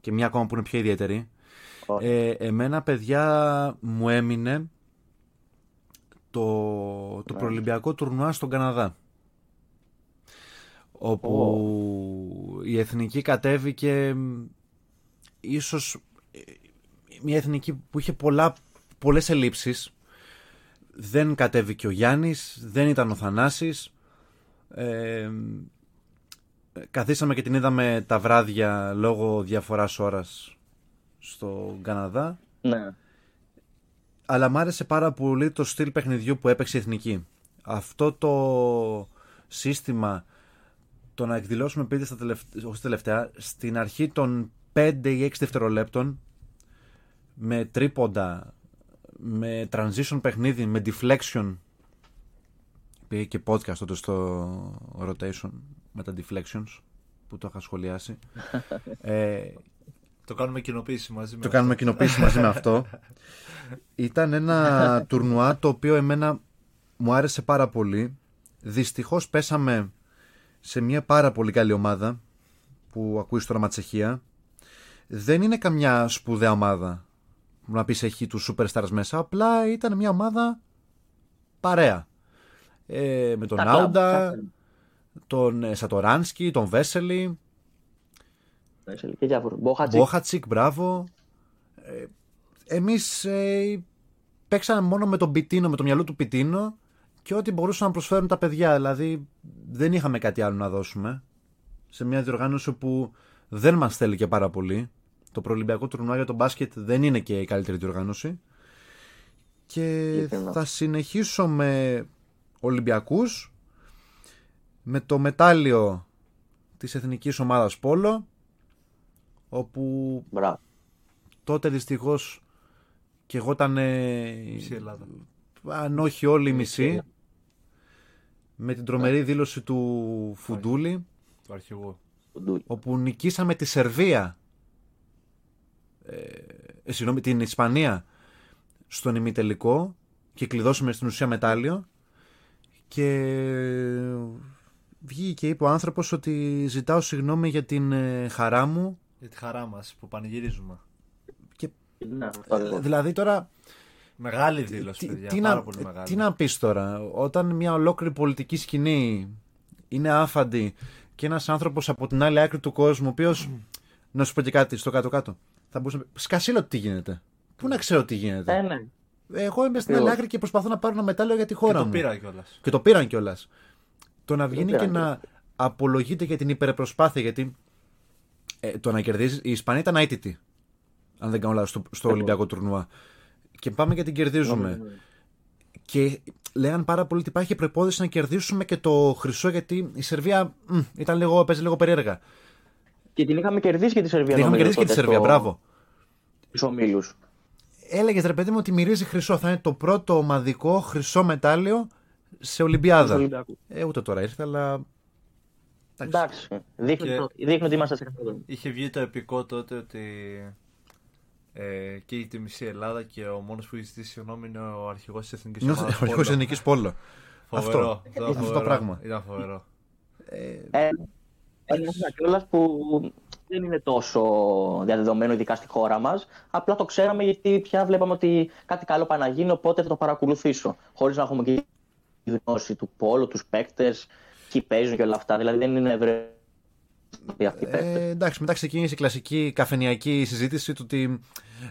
και μια ακόμα που είναι πιο ιδιαίτερη. Ε, εμένα, παιδιά, μου έμεινε το, το ναι. προελυμπιακό τουρνουά στον Καναδά. Όπου η εθνική κατέβηκε ίσως μια εθνική που είχε πολλά, πολλές ελλείψεις. Δεν κατέβηκε ο Γιάννης, δεν ήταν ο Θανάσης. Ε, καθίσαμε και την είδαμε τα βράδια λόγω διαφοράς ώρας στο Καναδά. Ναι. Αλλά μ' άρεσε πάρα πολύ το στυλ παιχνιδιού που έπαιξε η Εθνική. Αυτό το σύστημα το να εκδηλώσουμε πέντε στα τελευταία, τελευταία, στην αρχή των 5 ή 6 δευτερολέπτων με τρίποντα, με transition παιχνίδι, με deflection πήγε και podcast τότε στο rotation με τα deflections που το είχα σχολιάσει. ε, το κάνουμε κοινοποίηση μαζί με Το αυτό. κάνουμε κοινοποίηση μαζί με αυτό. Ήταν ένα τουρνουά το οποίο εμένα μου άρεσε πάρα πολύ. Δυστυχώς πέσαμε σε μια πάρα πολύ καλή ομάδα που ακούεις τώρα Ματσεχία. Δεν είναι καμιά σπουδαία ομάδα που να πεις έχει τους superstars μέσα. Απλά ήταν μια ομάδα παρέα. Ε, με τον Άουντα, τον ε, Σατοράνσκι, τον Βέσελη. Και Μπόχατσικ. μπράβο. Ε, εμείς ε, παίξαμε μόνο με τον Πιτίνο, με το μυαλό του Πιτίνο και ό,τι μπορούσαν να προσφέρουν τα παιδιά. Δηλαδή δεν είχαμε κάτι άλλο να δώσουμε σε μια διοργάνωση που δεν μας θέλει και πάρα πολύ. Το προολυμπιακό τουρνουά για το μπάσκετ δεν είναι και η καλύτερη διοργάνωση. Και θα συνεχίσω με Ολυμπιακούς με το μετάλλιο της εθνικής ομάδας Πόλο όπου τότε δυστυχώς και εγώ ήταν αν όχι όλη η μισή με την τρομερή δήλωση του Φουντούλη του αρχηγού. Όπου νικήσαμε τη Σερβία ε, ε, συγγνώμη, την Ισπανία στον ημιτελικό και κλειδώσαμε στην ουσία μετάλλιο και βγήκε και είπε ο άνθρωπος ότι ζητάω συγγνώμη για την ε, χαρά μου για τη χαρά μας που πανηγυρίζουμε και, ναι, δηλαδή τώρα Μεγάλη δήλωση, παιδιά. Τι, πάρα να, πολύ μεγάλη. τι να πεις τώρα, όταν μια ολόκληρη πολιτική σκηνή είναι άφαντη και ένας άνθρωπος από την άλλη άκρη του κόσμου, ο οποίος. να σου πω και κάτι στο κάτω-κάτω. Θα μπορούσε να Σκασίλω τι γίνεται; Πού να ξέρω τι γίνεται; Ε, ναι. Εγώ είμαι στην άλλη άκρη και προσπαθώ να πάρω ένα μετάλλιο για τη χώρα και μου. Το πήραν κιόλας. Και το πήραν κιόλας. Το να βγαίνει και να απολογείται για την υπερπροσπάθεια, γιατί ε, το να κερδίζεις. Η Ισπανία ήταν αίτητη. Αν δεν κάνω λάθος, στο, στο Ολυμπιακό τουρνουά και πάμε και την κερδίζουμε. Ναι, ναι, ναι. Και λέγανε πάρα πολύ ότι υπάρχει προπόθεση να κερδίσουμε και το χρυσό γιατί η Σερβία μ, ήταν λίγο, παίζει λίγο περίεργα. Και την είχαμε κερδίσει και τη Σερβία. Την είχαμε κερδίσει και τη Σερβία, μπράβο. Του ομίλους. Έλεγες ρε παιδί μου ότι μυρίζει χρυσό. Θα είναι το πρώτο ομαδικό χρυσό μετάλλιο σε Ολυμπιάδα. Ε, ούτε τώρα ήρθε, αλλά. Εντάξει. Δείχνει, και... δείχνει ότι είμαστε σε Είχε βγει το επικό τότε ότι ε, και τη μισή Ελλάδα και ο μόνος που έχει ζητήσει συγγνώμη είναι ο αρχηγός της Εθνικής Ομάδας. Ο αρχηγός της Εθνικής Πόλο. Αυτό. Αυτό το πράγμα. Ήταν φοβερό. Ε, ε ένα κιόλας που δεν είναι τόσο διαδεδομένο, ειδικά στη χώρα μας. Απλά το ξέραμε γιατί πια βλέπαμε ότι κάτι καλό πάει να γίνει, οπότε θα το παρακολουθήσω. Χωρίς να έχουμε και τη γνώση του πόλου, τους παίκτες, ποιοι παίζουν και όλα αυτά. Δηλαδή δεν είναι ευρύ. Ε, εντάξει, μετά ξεκίνησε η κλασική καφενιακή συζήτηση του ότι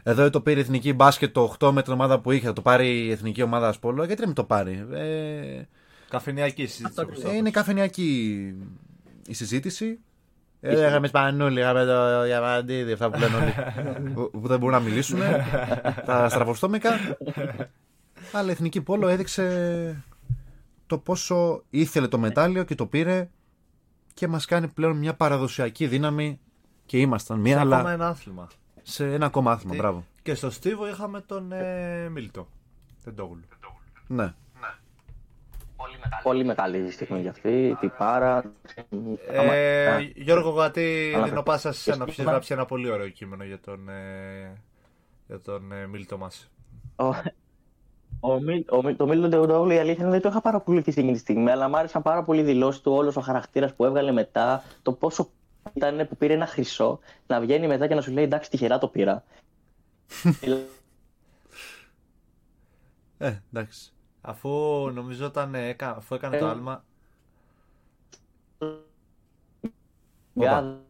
εδώ το πήρε η εθνική μπάσκετ το 8 με την ομάδα που είχε, θα το πάρει η εθνική ομάδα Ασπόλο. Γιατί δεν το πάρει; Ε, Καφενιακή συζήτηση. ε, είναι καφενιακή η συζήτηση. Ε, Είχαμε σπανούλι, είχαμε το διαμαντίδι, αυτά που λένε όλοι. που, που δεν μπορούν να μιλήσουν. τα στραβοστόμικα. Αλλά η εθνική πόλο έδειξε το πόσο ήθελε το μετάλλιο και το πήρε και μας κάνει πλέον μια παραδοσιακή δύναμη και ήμασταν μία, Σε αλλά ακόμα ένα άθλημα. σε ένα ακόμα άθλημα. Τι- Μπράβο. Και στο Στίβο είχαμε τον ε, Μίλτο. Δεν το γουλου. Ναι. Πολύ μεγάλη στιγμή για αυτή. Τι πάρα. Ε, Γιώργο Γατή, Αλλά- δίνω πάσα σε σένα. Έχει γράψει ένα πολύ ωραίο κείμενο για τον, ε, για τον ε, Μίλτο μας. Ο, ο, Μίλ- ο, Μίλ- το Μίλτον Τεοντόγλου η αλήθεια είναι ότι δεν το είχα παρακολουθήσει εκείνη τη στιγμή, αλλά μου άρεσαν πάρα πολύ οι δηλώσεις του, όλος ο χαρακτήρας που έβγαλε μετά, το πόσο ήταν που πήρε ένα χρυσό, να βγαίνει μετά και να σου λέει εντάξει, τυχερά το πήρα. Ε, εντάξει. Αφού νομίζω όταν ε, έκα- αφού έκανε το Ε. άλμα. Για-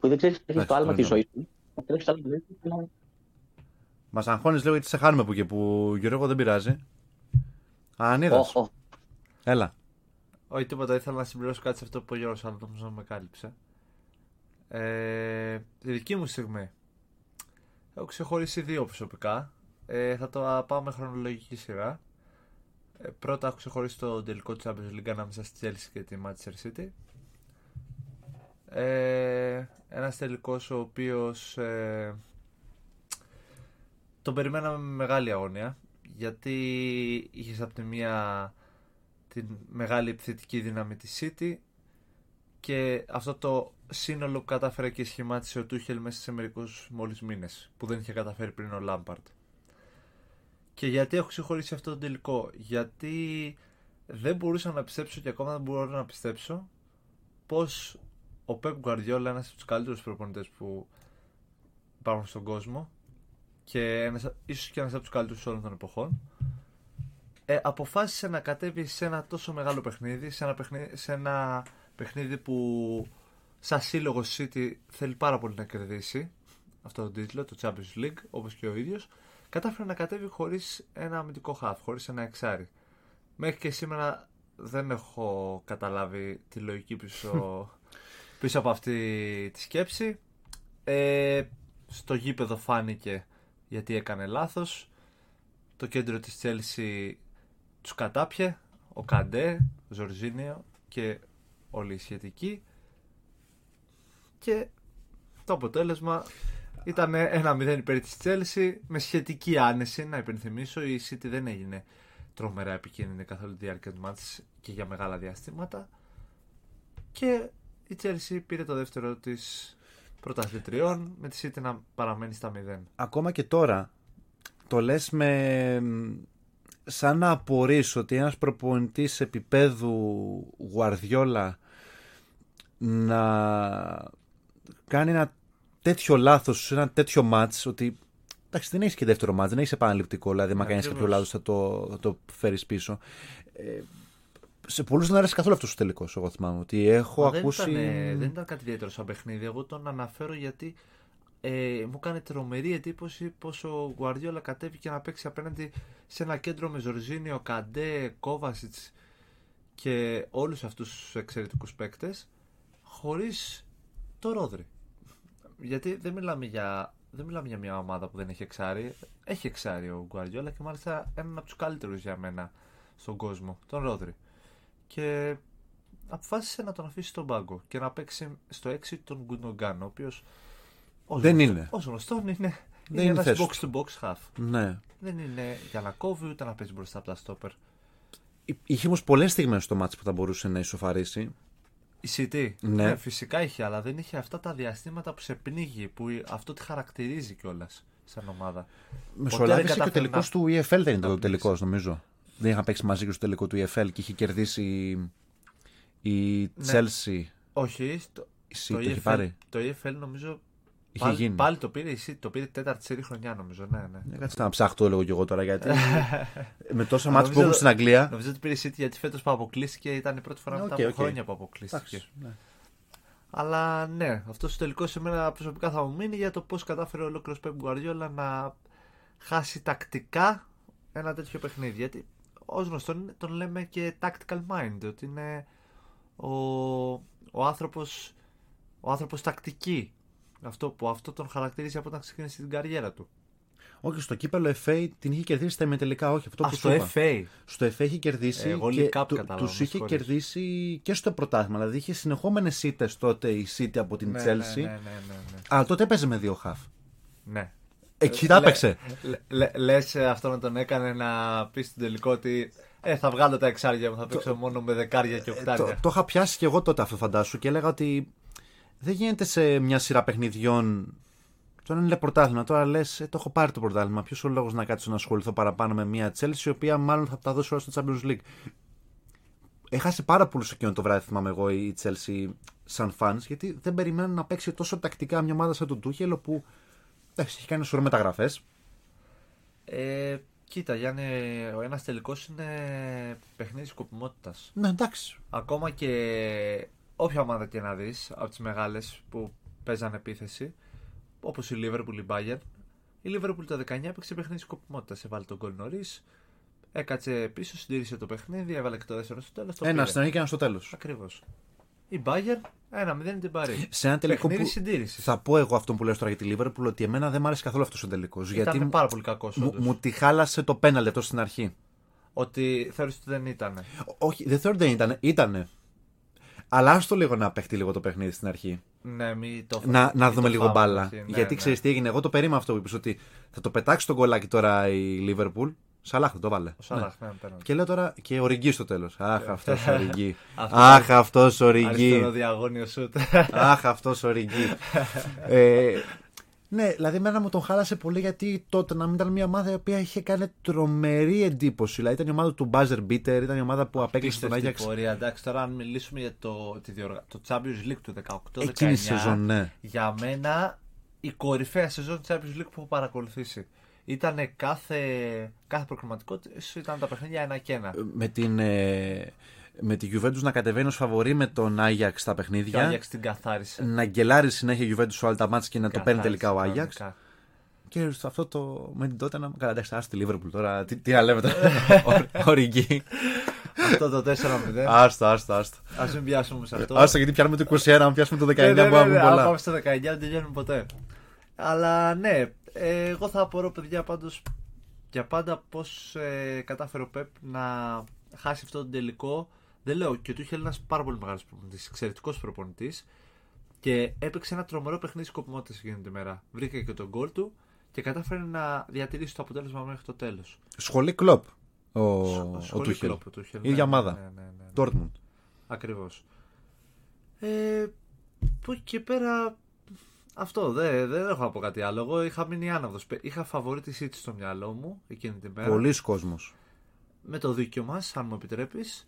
που δεν ξέρεις έχεις το Εντάξει, άλμα της το ζωής σου. Θα τρέξει το άλμα τη ζωή σου. να- Μας αγχώνεις λίγο γιατί σε χάνουμε που και που Γιώργο δεν πειράζει. Αν είδα. Οχ, οχ. Έλα. Όχι τίποτα, ήθελα να συμπληρώσω κάτι σε αυτό που είπε ο Γιώργος, αλλά νομίζω να με κάλυψε. Ε, τη δική μου στιγμή. Έχω ξεχωρίσει δύο προσωπικά. Ε, θα το α, πάω με χρονολογική σειρά. Ε, πρώτα έχω ξεχωρίσει το τελικό του Champions League ανάμεσα στη Chelsea και τη Manchester City. Ε, ένας τελικός ο οποίος ε, τον περιμέναμε με μεγάλη αγωνία γιατί είχες από τη μία την μεγάλη επιθετική δύναμη της City και αυτό το σύνολο που κατάφερε και σχημάτισε ο Τούχελ μέσα σε μερικούς μόλις μήνες που δεν είχε καταφέρει πριν ο Λάμπαρτ. Και γιατί έχω ξεχωρίσει αυτό το τελικό; Γιατί δεν μπορούσα να πιστέψω και ακόμα δεν μπορώ να πιστέψω πως ο Pep Guardiola, ένας από τους καλύτερους προπονητές που υπάρχουν στον κόσμο και ένας, ίσως και ένας από τους καλύτερους όλων των εποχών ε, αποφάσισε να κατέβει σε ένα τόσο μεγάλο παιχνίδι, σε ένα παιχνίδι, σε ένα παιχνίδι που σαν σύλλογο City θέλει πάρα πολύ να κερδίσει αυτό το τίτλο, το Champions League, όπως και ο ίδιος, κατάφερε να κατέβει χωρίς ένα αμυντικό half, χωρίς ένα εξάρι. Μέχρι και σήμερα δεν έχω καταλάβει τη λογική πίσω, πίσω από αυτή τη σκέψη. Ε, στο γήπεδο φάνηκε γιατί έκανε λάθος. Το κέντρο της Chelsea τους κατάπιε, ο Καντέ, ο Ζορζίνιο και όλοι οι σχετικοί. Και το αποτέλεσμα ήταν ένα 0 υπέρ της Chelsea με σχετική άνεση. Να υπενθυμίσω, η City δεν έγινε τρομερά επικίνδυνη καθ' όλη τη διάρκεια του μάτς και για μεγάλα διαστήματα. Και η Chelsea πήρε το δεύτερο της πρωταθλητριών με τη City να παραμένει στα 0. Ακόμα και τώρα το λες με σαν να απορείς ότι ένας προπονητής επίπεδου Γουαρδιόλα να κάνει ένα τέτοιο λάθος σε ένα τέτοιο μάτς ότι εντάξει δεν έχεις και δεύτερο μάτς, δεν έχεις επαναληπτικό δηλαδή μα κάνεις κάποιο Ακριβώς. λάθος θα το, θα το φέρεις πίσω ε, σε πολλούς δεν άρεσε καθόλου αυτός ο τελικός εγώ θυμάμαι ότι έχω Μα ακούσει Δεν ήταν, ε, δεν ήταν κάτι ιδιαίτερο σαν παιχνίδι. Εγώ τον αναφέρω γιατί ε, μου έκανε τρομερή εντύπωση πως ο Γουαρδιόλα κατέβηκε να παίξει απέναντι σε ένα κέντρο με Ζορζίνιο, Καντέ, Κόβασιτς και όλους αυτούς τους εξαιρετικούς παίκτες χωρίς το Ρόδρυ. Γιατί δεν μιλάμε για, δεν μιλάμε για μια ομάδα που δεν έχει εξάρι. Έχει εξάρι ο Γκουαρδιόλα και μάλιστα έναν από τους καλύτερους για μένα στον κόσμο, τον Ρόδρυ. Και αποφάσισε να τον αφήσει στον πάγκο και να παίξει στο 6 τον Γκουντογκάν, ο οποίος. Δεν είναι. Ω γνωστόν είναι, Δεν είναι είναι ένας θέσης box to box half. ναι. Δεν είναι για να κόβει ούτε να παίζει μπροστά από τα στόπερ. Είχε όμως πολλές στιγμές στο μάτς που θα μπορούσε να ισοφαρίσει. Η City; Ναι. φυσικά είχε, αλλά δεν είχε αυτά τα διαστήματα που σε πνίγει, που αυτό τη χαρακτηρίζει κιόλας σαν ομάδα. Μεσολάβησε και ο κατάφερε τελικό να- του EFL δεν ήταν να το πνίξει. τελικός, νομίζω. Δεν είχαν παίξει μαζί και στο τελικό του EFL και είχε κερδίσει η Ναι. Chelsea. Όχι, το, Η City το, το είχε EFL, πάρει. το EFL νομίζω Είχε Πάλι, γίνει. πάλι το πήρε η City, το πήρε τέταρτη σερί χρονιά νομίζω. Ναι, ναι. Ε, Κάτσε να ψάξω λίγο κι εγώ τώρα γιατί. με τόσα Νομίζω μάτια που έχουν το- στην Αγγλία. Νομίζω ότι πήρε η City γιατί φέτος που αποκλείστηκε ήταν η πρώτη φορά Ναι, μετά οκ, από οκ. χρόνια που αποκλείστηκε. Εντάξει, ναι. Αλλά ναι, αυτό το τελικό σε μένα προσωπικά θα μου μείνει για το πώς κατάφερε ο ολόκληρος Pep Guardiola να χάσει τακτικά ένα τέτοιο παιχνίδι. Γιατί ως γνωστόν είναι- τον λέμε και tactical mind, ότι είναι ο, ο άνθρωπος ο άνθρωπος τακτική. Αυτό που αυτό τον χαρακτηρίζει από όταν ξεκίνησε την καριέρα του. Όχι, στο κύπελο FA την είχε κερδίσει στα ημιτελικά, όχι αυτό Α, που στο σου είπα. FA. Στο FA είχε κερδίσει Εγώ και League Cup του, κατάλαβα, τους με είχε συγχωρείς. κερδίσει και στο πρωτάθλημα. Δηλαδή είχε συνεχόμενες ήττες τότε η City από την Ναι, Chelsea. ναι, ναι, ναι, ναι, ναι. Αλλά τότε έπαιζε με δύο χαφ. ναι. Εκεί Ε, τα λέ- έπαιξε. λέ- λέ- Λες ε, αυτό να τον έκανε να πεις στην τελικό ότι ε, θα βγάλω τα εξάρια μου, θα παίξω μόνο με δεκάρια και Ε, το, οκτάρια. το είχα πιάσει και εγώ τότε αυτό φαντάσου και έλεγα ότι δεν γίνεται σε μια σειρά παιχνιδιών. Τώρα είναι πρωτάθλημα. Τώρα λες, το έχω πάρει το πρωτάθλημα. Ποιος ο λόγος να κάτσω να ασχοληθώ παραπάνω με μια Chelsea, η οποία μάλλον θα τα δώσει όλα στο Champions League. Έχασε πάρα πολλούς εκείνο το βράδυ, θυμάμαι εγώ, η Chelsea σαν fans, γιατί δεν περιμένουν να παίξει τόσο τακτικά μια ομάδα σαν τον Τούχελ, όπου εντάξει, έχει κάνει σωρό μεταγραφές. Ε, κοίτα, Γιάννη, ο ένας τελικός είναι παιχνίδι σκοπιμότητας. Ναι, εντάξει. Ακόμα και όποια ομάδα και να δεις από τις μεγάλες που παίζαν επίθεση, όπως η Liverpool, η Bayern, η Liverpool το 19 έπαιξε παιχνίδι σκοπιμότητας. Έβαλε τον γκολ νωρίς, έκατσε πίσω, συντήρησε το παιχνίδι, έβαλε και το δεύτερο στο τέλος. Ένα στην αρχή και ένα στο τέλος. Ακριβώς. Η Bayern, ένα μηδέν την πάρει. Σε ένα τελικό Παιχνίδι που. συντήρησης. Θα πω εγώ αυτό που λέω τώρα για τη Liverpool, ότι εμένα δεν μου άρεσε καθόλου αυτός ο τελικός. Ήταν Γιατί πάρα πολύ κακός. μου, μου τη χάλασε το πέναλτι αυτό στην αρχή. Ότι θεωρείς ότι δεν ήταν. Ό- Όχι, δεν θεωρώ ότι δεν ήταν. Ήτανε. Αλλά άστο λίγο να παίχτει λίγο το παιχνίδι στην αρχή. Ναι, μη το Να, μη να το δούμε λίγο φάμε μπάλα. αυτή, ναι, Γιατί ναι. ξέρεις τι έγινε. Εγώ το περίμενα αυτό που είπες, ότι θα το πετάξει τον κολλάκι τώρα η Liverpool. Σαλάχ θα το βάλε. Ο Σάλαχ, ναι, πέραν. Και λέω τώρα και ο Ριγκί στο τέλος. Αχ, αυτός ο Ριγκί. Αυτός. Αχ, αυτός ο Αριστερό Ριγκί. διαγώνιο σουτ. Αχ, αυτός ο Ριγκί. ε, ναι, δηλαδή εμένα μου τον χάλασε πολύ γιατί τότε να μην ήταν μια ομάδα η οποία είχε κάνει τρομερή εντύπωση. Δηλαδή ήταν η ομάδα του Buzzer Beater, ήταν η ομάδα που απέκλεισε τον Πίστευτη Άγιαξ πορεία. Εντάξει, τώρα αν μιλήσουμε για το, τη διοργα... το Champions League του 18-19. εκείνη τη σεζόν, ναι. Για μένα η κορυφαία σεζόν του Champions League που έχω παρακολουθήσει. Ήταν κάθε, κάθε προκριματικό ίσως ήταν τα παιχνίδια ένα και ένα. Με την, ε, με τη Juventus να κατεβαίνει ως φαβορή με τον Άγιαξ στα Και ο παιχνίδια. Άγιαξ την καθάρισε. Να γκελάρει συνέχεια η Juventus σε όλα τα μάτια και να το παίρνει Καθάρισε τελικά ο Άγιαξ. κανονικά. Και στο αυτό το με την τότε να. Καλά, εντάξει, άστη Liverpool τώρα. Τι, τι να λέμε τώρα. Ο- Ο Ριγκί. Αυτό το 4-0. Άστο, άστο, άστο. Α μην πιάσουμε σε αυτό. Άστο γιατί πιάνουμε το 21, αν πιάσουμε το 19 Ναι, ναι, που ναι, ναι, έχουμε αν πολλά. πάμε στο 19 δεν τελειώνουμε ποτέ. Αλλά ναι, ε, εγώ θα απορώ παιδιά πάντως για πάντα πώς ε, κατάφερε ο Πεπ να χάσει αυτό το τελικό. Δεν λέω και ο Τούχελ είναι ένας πάρα πολύ μεγάλος προπονητής, εξαιρετικός προπονητής και έπαιξε ένα τρομερό παιχνίδι σκοπιμότητας εκείνη τη μέρα. Βρήκε και τον γκολ του και κατάφερε να διατηρήσει το αποτέλεσμα μέχρι το τέλος. Σχολή κλοπ. Ο, ο Σχολή Τούχελ. κλόπ ο Τούχελ, Η ίδια ναι, ομάδα. ναι, ναι, ναι, ναι. Dortmund. Ακριβώς. Ε, που εκεί και πέρα αυτό δεν, δεν έχω να πω κάτι άλλο. Εγώ είχα μείνει άναυδος. Πε- Είχα φαβορή της City στο μυαλό μου εκείνη την μέρα. Πολλοί κόσμος. Με το δίκιο μας, αν μου επιτρέπεις.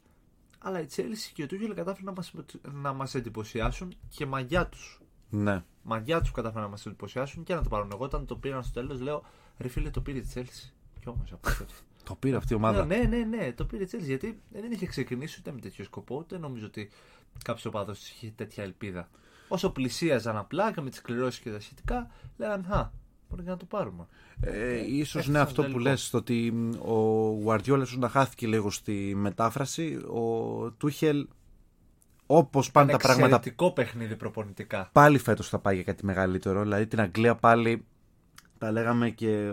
Αλλά η Chelsea και ο Tuchel κατάφεραν να μας, να μας εντυπωσιάσουν και μαγιά τους. Ναι. Μαγιά τους κατάφεραν να μας εντυπωσιάσουν και να το πάρουν. Εγώ όταν το πήραν στο τέλος λέω ρε φίλε το πήρε η Chelsea. Κι όμως από τότε. Το πήρε αυτή η ομάδα. Ναι, ναι, ναι, το πήρε η Chelsea γιατί δεν είχε ξεκινήσει ούτε με τέτοιο σκοπό, ούτε νομίζω ότι κάποιος οπαδός είχε τέτοια ελπίδα. Όσο πλησίαζαν απλά και με τις κληρώσεις και τα σχετικά, λέγανε Α, μπορεί να το πάρουμε. Ε, ίσως Έφτασε είναι στο αυτό που τελικό. λες το ότι μ, ο Guardiola ίσως να χάθηκε λίγο στη μετάφραση ο Τούχελ όπως πάνε τα πράγματα Εξαιρετικό παιχνίδι προπονητικά. πάλι φέτος θα πάει για κάτι μεγαλύτερο δηλαδή την Αγγλία πάλι τα λέγαμε και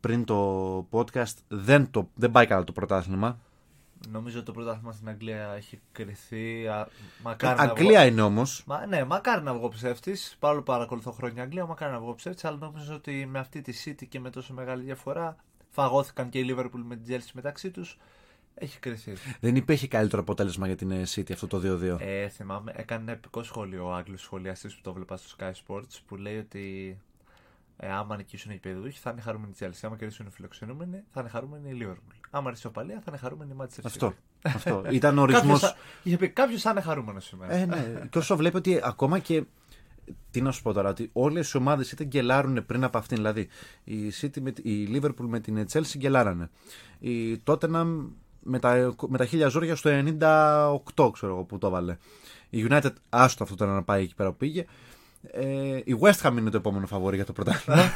πριν το podcast δεν, το, δεν πάει καλά το πρωτάθλημα Νομίζω ότι το πρωτάθλημα στην Αγγλία έχει κρυθεί. α, Μακάρι να Αγγλία βγω... είναι όμως Μα, ναι, μακάρι να βγω ψεύτης. Παρόλο που παρακολουθώ χρόνια Αγγλία, μακάρι να βγω ψεύτης. Αλλά νομίζω ότι με αυτή τη City και με τόσο μεγάλη διαφορά φαγώθηκαν και η Liverpool με την Chelsea μεταξύ τους. Έχει κρυθεί. δεν υπήρχε καλύτερο αποτέλεσμα για την ε, City αυτό το 2-2 Ε, θυμάμαι, έκανε ένα επικό σχόλιο ο Άγγλος σχολιαστής που το βλέπα στο Sky Sports που λέει ότι ε, άμα νικήσουν οι παιδούχοι θα είναι χαρούμενοι οι Chelsea. Άμα κερδίσουν οι φιλοξενούμενοι θα είναι χαρούμενοι η Liverpool. Άμα ρίξει οπαλία θα είναι χαρούμενοι η Manchester City. αυτό, αυτό. ήταν ο Κάποιος ορισμός θα- Είχε πει κάποιος θα είναι χαρούμενος σήμερα. Ε, ναι. Και όσο βλέπει ότι ακόμα και τι να σου πω τώρα, ότι όλες οι ομάδες είτε γκελάρουν πριν από αυτήν. Δηλαδή, η, City με, η Liverpool με την Chelsea γκελάρανε. Η Tottenham με τα, με τα χίλια ζόρια στο 98, ξέρω εγώ που το έβαλε. Η United, άστο αυτό τώρα να πάει εκεί πέρα που πήγε. Ε, η West Ham είναι το επόμενο φαβόρι για το πρωτάθλημα.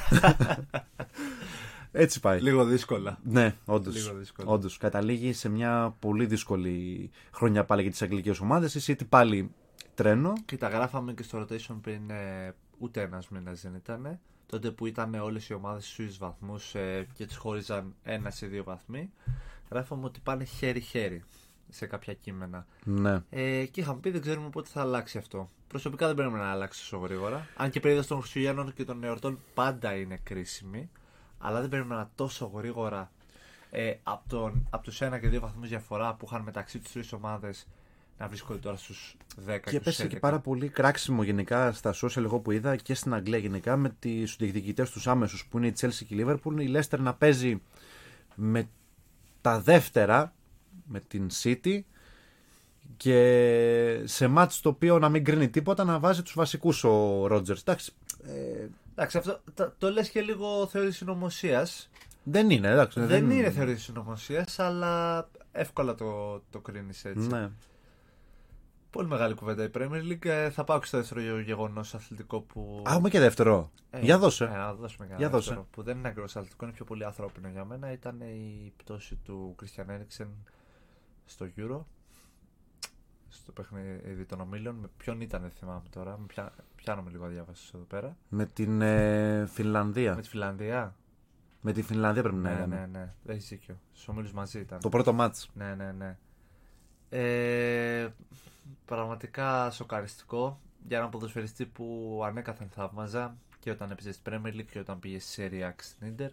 Έτσι πάει. Λίγο δύσκολα. Ναι, όντως. Λίγο δύσκολα. Όντως, καταλήγει σε μια πολύ δύσκολη χρονιά πάλι για τις αγγλικές ομάδες. Η City πάλι τρένο. Και τα γράφαμε και στο rotation πριν ε, ούτε ένας μήνας δεν ήταν. Τότε που ήταν όλες οι ομάδες στους ίδιους βαθμούς ε, και τις χώριζαν ένα ή δύο βαθμοί. Γράφαμε ότι πάνε χέρι-χέρι σε κάποια κείμενα. Ναι. Ε, και είχαμε πει δεν ξέρουμε πότε θα αλλάξει αυτό. Προσωπικά δεν πρέπει να αλλάξει τόσο γρήγορα. Αν και η περίοδος των Χριστουγέννων και των εορτών πάντα είναι κρίσιμη. Αλλά δεν πρέπει να τόσο γρήγορα ε, από, τον, από τους 1 και 2 βαθμούς διαφορά που είχαν μεταξύ τους τρεις ομάδες να βρίσκονται τώρα στους 10 Και και, έπεσε στους 11. και πάρα πολύ κράξιμο γενικά στα social εγώ που είδα και στην Αγγλία γενικά με τους διεκδικητές τους άμεσους που είναι η Chelsea και η Liverpool. Η Leicester να παίζει με τα δεύτερα με την City και σε μάτς το οποίο να μην κρίνει τίποτα να βάζει τους βασικούς ο Ρότζερς. Εντάξει, ε, Εντάξει, αυτό το, το λες και λίγο θεωρή συνωμοσίας. δεν είναι, εντάξει. Δεν, είναι θεωρή συνωμοσίας, αλλά εύκολα το, το κρίνεις έτσι. Ναι. Πολύ μεγάλη κουβέντα η Premier League. Ε, Θα πάω και στο δεύτερο γεγονός αθλητικό που. Α, έχουμε και δεύτερο. Ε, Για δώσε. Ε, να δώσουμε Για για δώσε. δεύτερο, Που δεν είναι ακριβώς αθλητικό, είναι πιο πολύ ανθρώπινο για μένα. Ήταν η πτώση του Christian Eriksen στο Euro. Στο παιχνίδι των ομίλων. Με ποιον ήταν, δεν θυμάμαι τώρα. Με πια... Πιάνομαι λίγο διάβαση εδώ πέρα. Με την ε, Φινλανδία. Με τη Φιλανδία. Με τη Φινλανδία πρέπει να Ναι, ήταν. ναι, ναι. Έχει δίκιο. Στους ομίλους μαζί ήταν. Το πρώτο μάτς. Ναι, ναι, ναι. Ε, πραγματικά σοκαριστικό για έναν ποδοσφαιριστή που ανέκαθεν θαύμαζα και όταν έπαιζε στην Premier League και όταν πήγε σε Serie A στην Inter.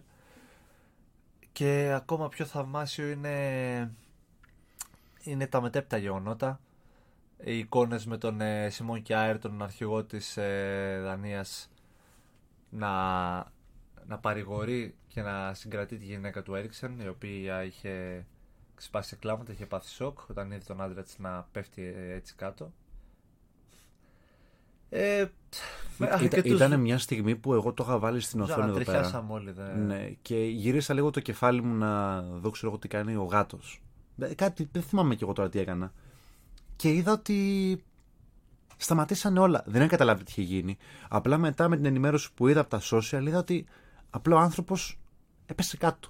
Και ακόμα πιο θαυμάσιο είναι, είναι τα μετέπειτα γεγονότα. Οι εικόνες με τον ε, Σιμών Κιάερ, τον αρχηγό της ε, Δανίας, να, να παρηγορεί και να συγκρατεί τη γυναίκα του Έριξεν, η οποία είχε ξεσπάσει σε κλάματα, είχε πάθει σοκ όταν είδε τον άντρα της να πέφτει ε, έτσι κάτω. Ε, με Ήταν, αρκετούς- ήταν μια στιγμή που εγώ το είχα βάλει στην Ζω, οθόνη εδώ πέρα. τριχιάσαμε όλοι. Δε... Ναι, και γύρισα λίγο το κεφάλι μου να δω ξέρω εγώ τι κάνει ο γάτος. Κάτι, δεν θυμάμαι κι εγώ τώρα τι έκανα. Και είδα ότι σταματήσανε όλα. Δεν είχα καταλάβει τι είχε γίνει. Απλά μετά με την ενημέρωση που είδα από τα social είδα ότι απλά ο άνθρωπος έπεσε κάτω.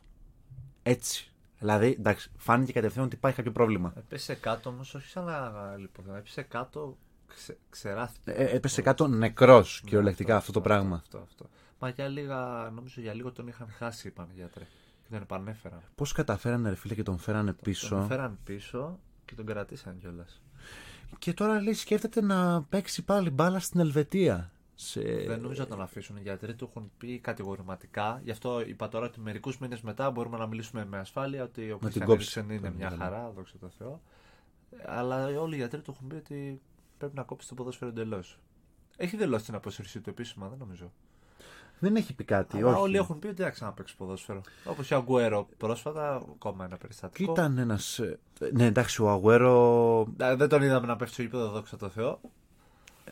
Έτσι. Δηλαδή, εντάξει, φάνηκε κατευθείαν ότι υπάρχει κάποιο πρόβλημα. Έπεσε κάτω όμως, όχι σαν να λοιπόν, έπεσε κάτω, ξε, ξεράθηκε. Ε, έπεσε κάτω νεκρός Ναι, κυριολεκτικά αυτό, το πράγμα. Αυτό, αυτό. Μα για λίγα, νομίζω για λίγο τον είχαν χάσει οι πανεγιάτρε. Και τον επανέφεραν. Πώς καταφέρανε, ρε φίλε, και τον φέρανε πίσω; Τον φέραν πίσω και τον κρατήσαν κιόλας. Και τώρα λέει σκέφτεται να παίξει πάλι μπάλα στην Ελβετία. Σε... Δεν νομίζω να τον αφήσουν οι γιατροί του έχουν πει κατηγορηματικά. Γι' αυτό είπα τώρα ότι μερικούς μήνες μετά μπορούμε να μιλήσουμε με ασφάλεια ότι ο Να την Christian κόψει. Eriksen είναι Ναι, μια ναι. χαρά, δόξα τω Θεώ. Αλλά όλοι οι γιατροί του έχουν πει ότι πρέπει να κόψει το ποδόσφαιρο εντελώς. Έχει δηλώσει την αποσύρσή του επίσημα, δεν νομίζω. Δεν έχει πει κάτι. Αλλά όχι. όλοι έχουν πει ότι δεν θα ξαναπέξει ποδόσφαιρο. Όπως ο Αγκουέρο πρόσφατα, ακόμα ένα Και περιστατικό. ήταν ένας. Ναι, εντάξει, ο Αγουέρο. Ε, Δεν τον είδαμε να πέφτει στο γήπεδο, δόξα τω Θεώ.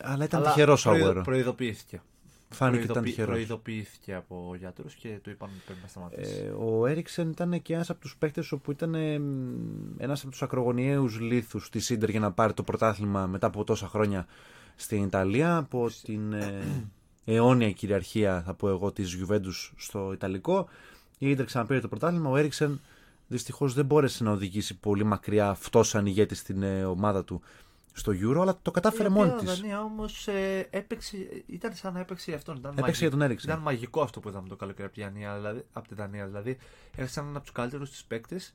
Αλλά ήταν Αλλά τυχερός ο προειδο- Αγουέρο. Προειδοποιήθηκε. Φάνηκε ότι ήταν Προειδοποιη- τυχερός. Προειδοποιήθηκε από γιατρούς και του είπαν ότι πρέπει να σταματήσει. Ε, ο Έριξεν ήταν και ένας από τους παίκτες όπου ήταν ένας από τους ακρογωνιαίους λίθους της Σίντερ για να πάρει το πρωτάθλημα μετά από τόσα χρόνια στην Ιταλία. Από την ε, αιώνια κυριαρχία, θα πω εγώ, της Juventus στο Ιταλικό. Η Ίντερ ξαναπήρε το πρωτάθλημα. Ο Έριξεν δυστυχώς δεν μπόρεσε να οδηγήσει πολύ μακριά αυτός σαν ηγέτης στην ε, ομάδα του στο Euro, αλλά το κατάφερε Η μόνη οποία της. Δανία όμως ε, έπαιξε, ήταν σαν να έπαιξε για αυτόν. Ήταν Έπαιξε μαγι- για τον Έριξεν. Ήταν μαγικό αυτό που είδαμε το καλοκαίρι από τη Δανία. Δηλαδή, από τη Δανία, δηλαδή έρχεται σαν ένα από τους καλύτερους της παίκτες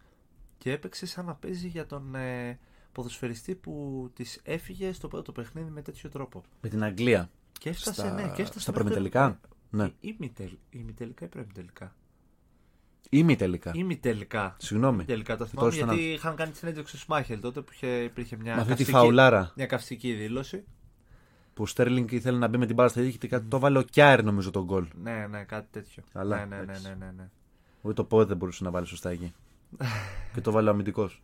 και έπαιξε σαν να παίζει για τον ε, ποδοσφαιριστή που της έφυγε στο πρώτο παιχνίδι με τέτοιο τρόπο. Με την Αγγλία. Και έφτασε, Στα- ναι, και έφτασε στα μέχρι το- προμετελικά; Ναι. Ή- Ημιτελ- Ημιτελικά ή προημιτελικά. Ή μη τελικά. Ημιτελικά. Συγγνώμη. Τελικά το θυμάμαι Τόσο γιατί είχαν κάνει τη συνέντευξη στο Σμάχελ τότε που είχε, υπήρχε μια, Με αυτή τη καυστική- φαουλάρα μια καυστική δήλωση. που ο Στέρλινγκ ήθελε να μπει με την μπάλα στα δίχτυα και κάτι το βάλε ο Κιάρ νομίζω τον γκολ. Ναι, ναι, κάτι τέτοιο. Καλά, ναι, ναι, ναι, εντάξει. ναι, ναι, ναι. Ούτε το πόδι δεν μπορούσε να βάλει σωστά εκεί. και το βάλε ο αμυντικός.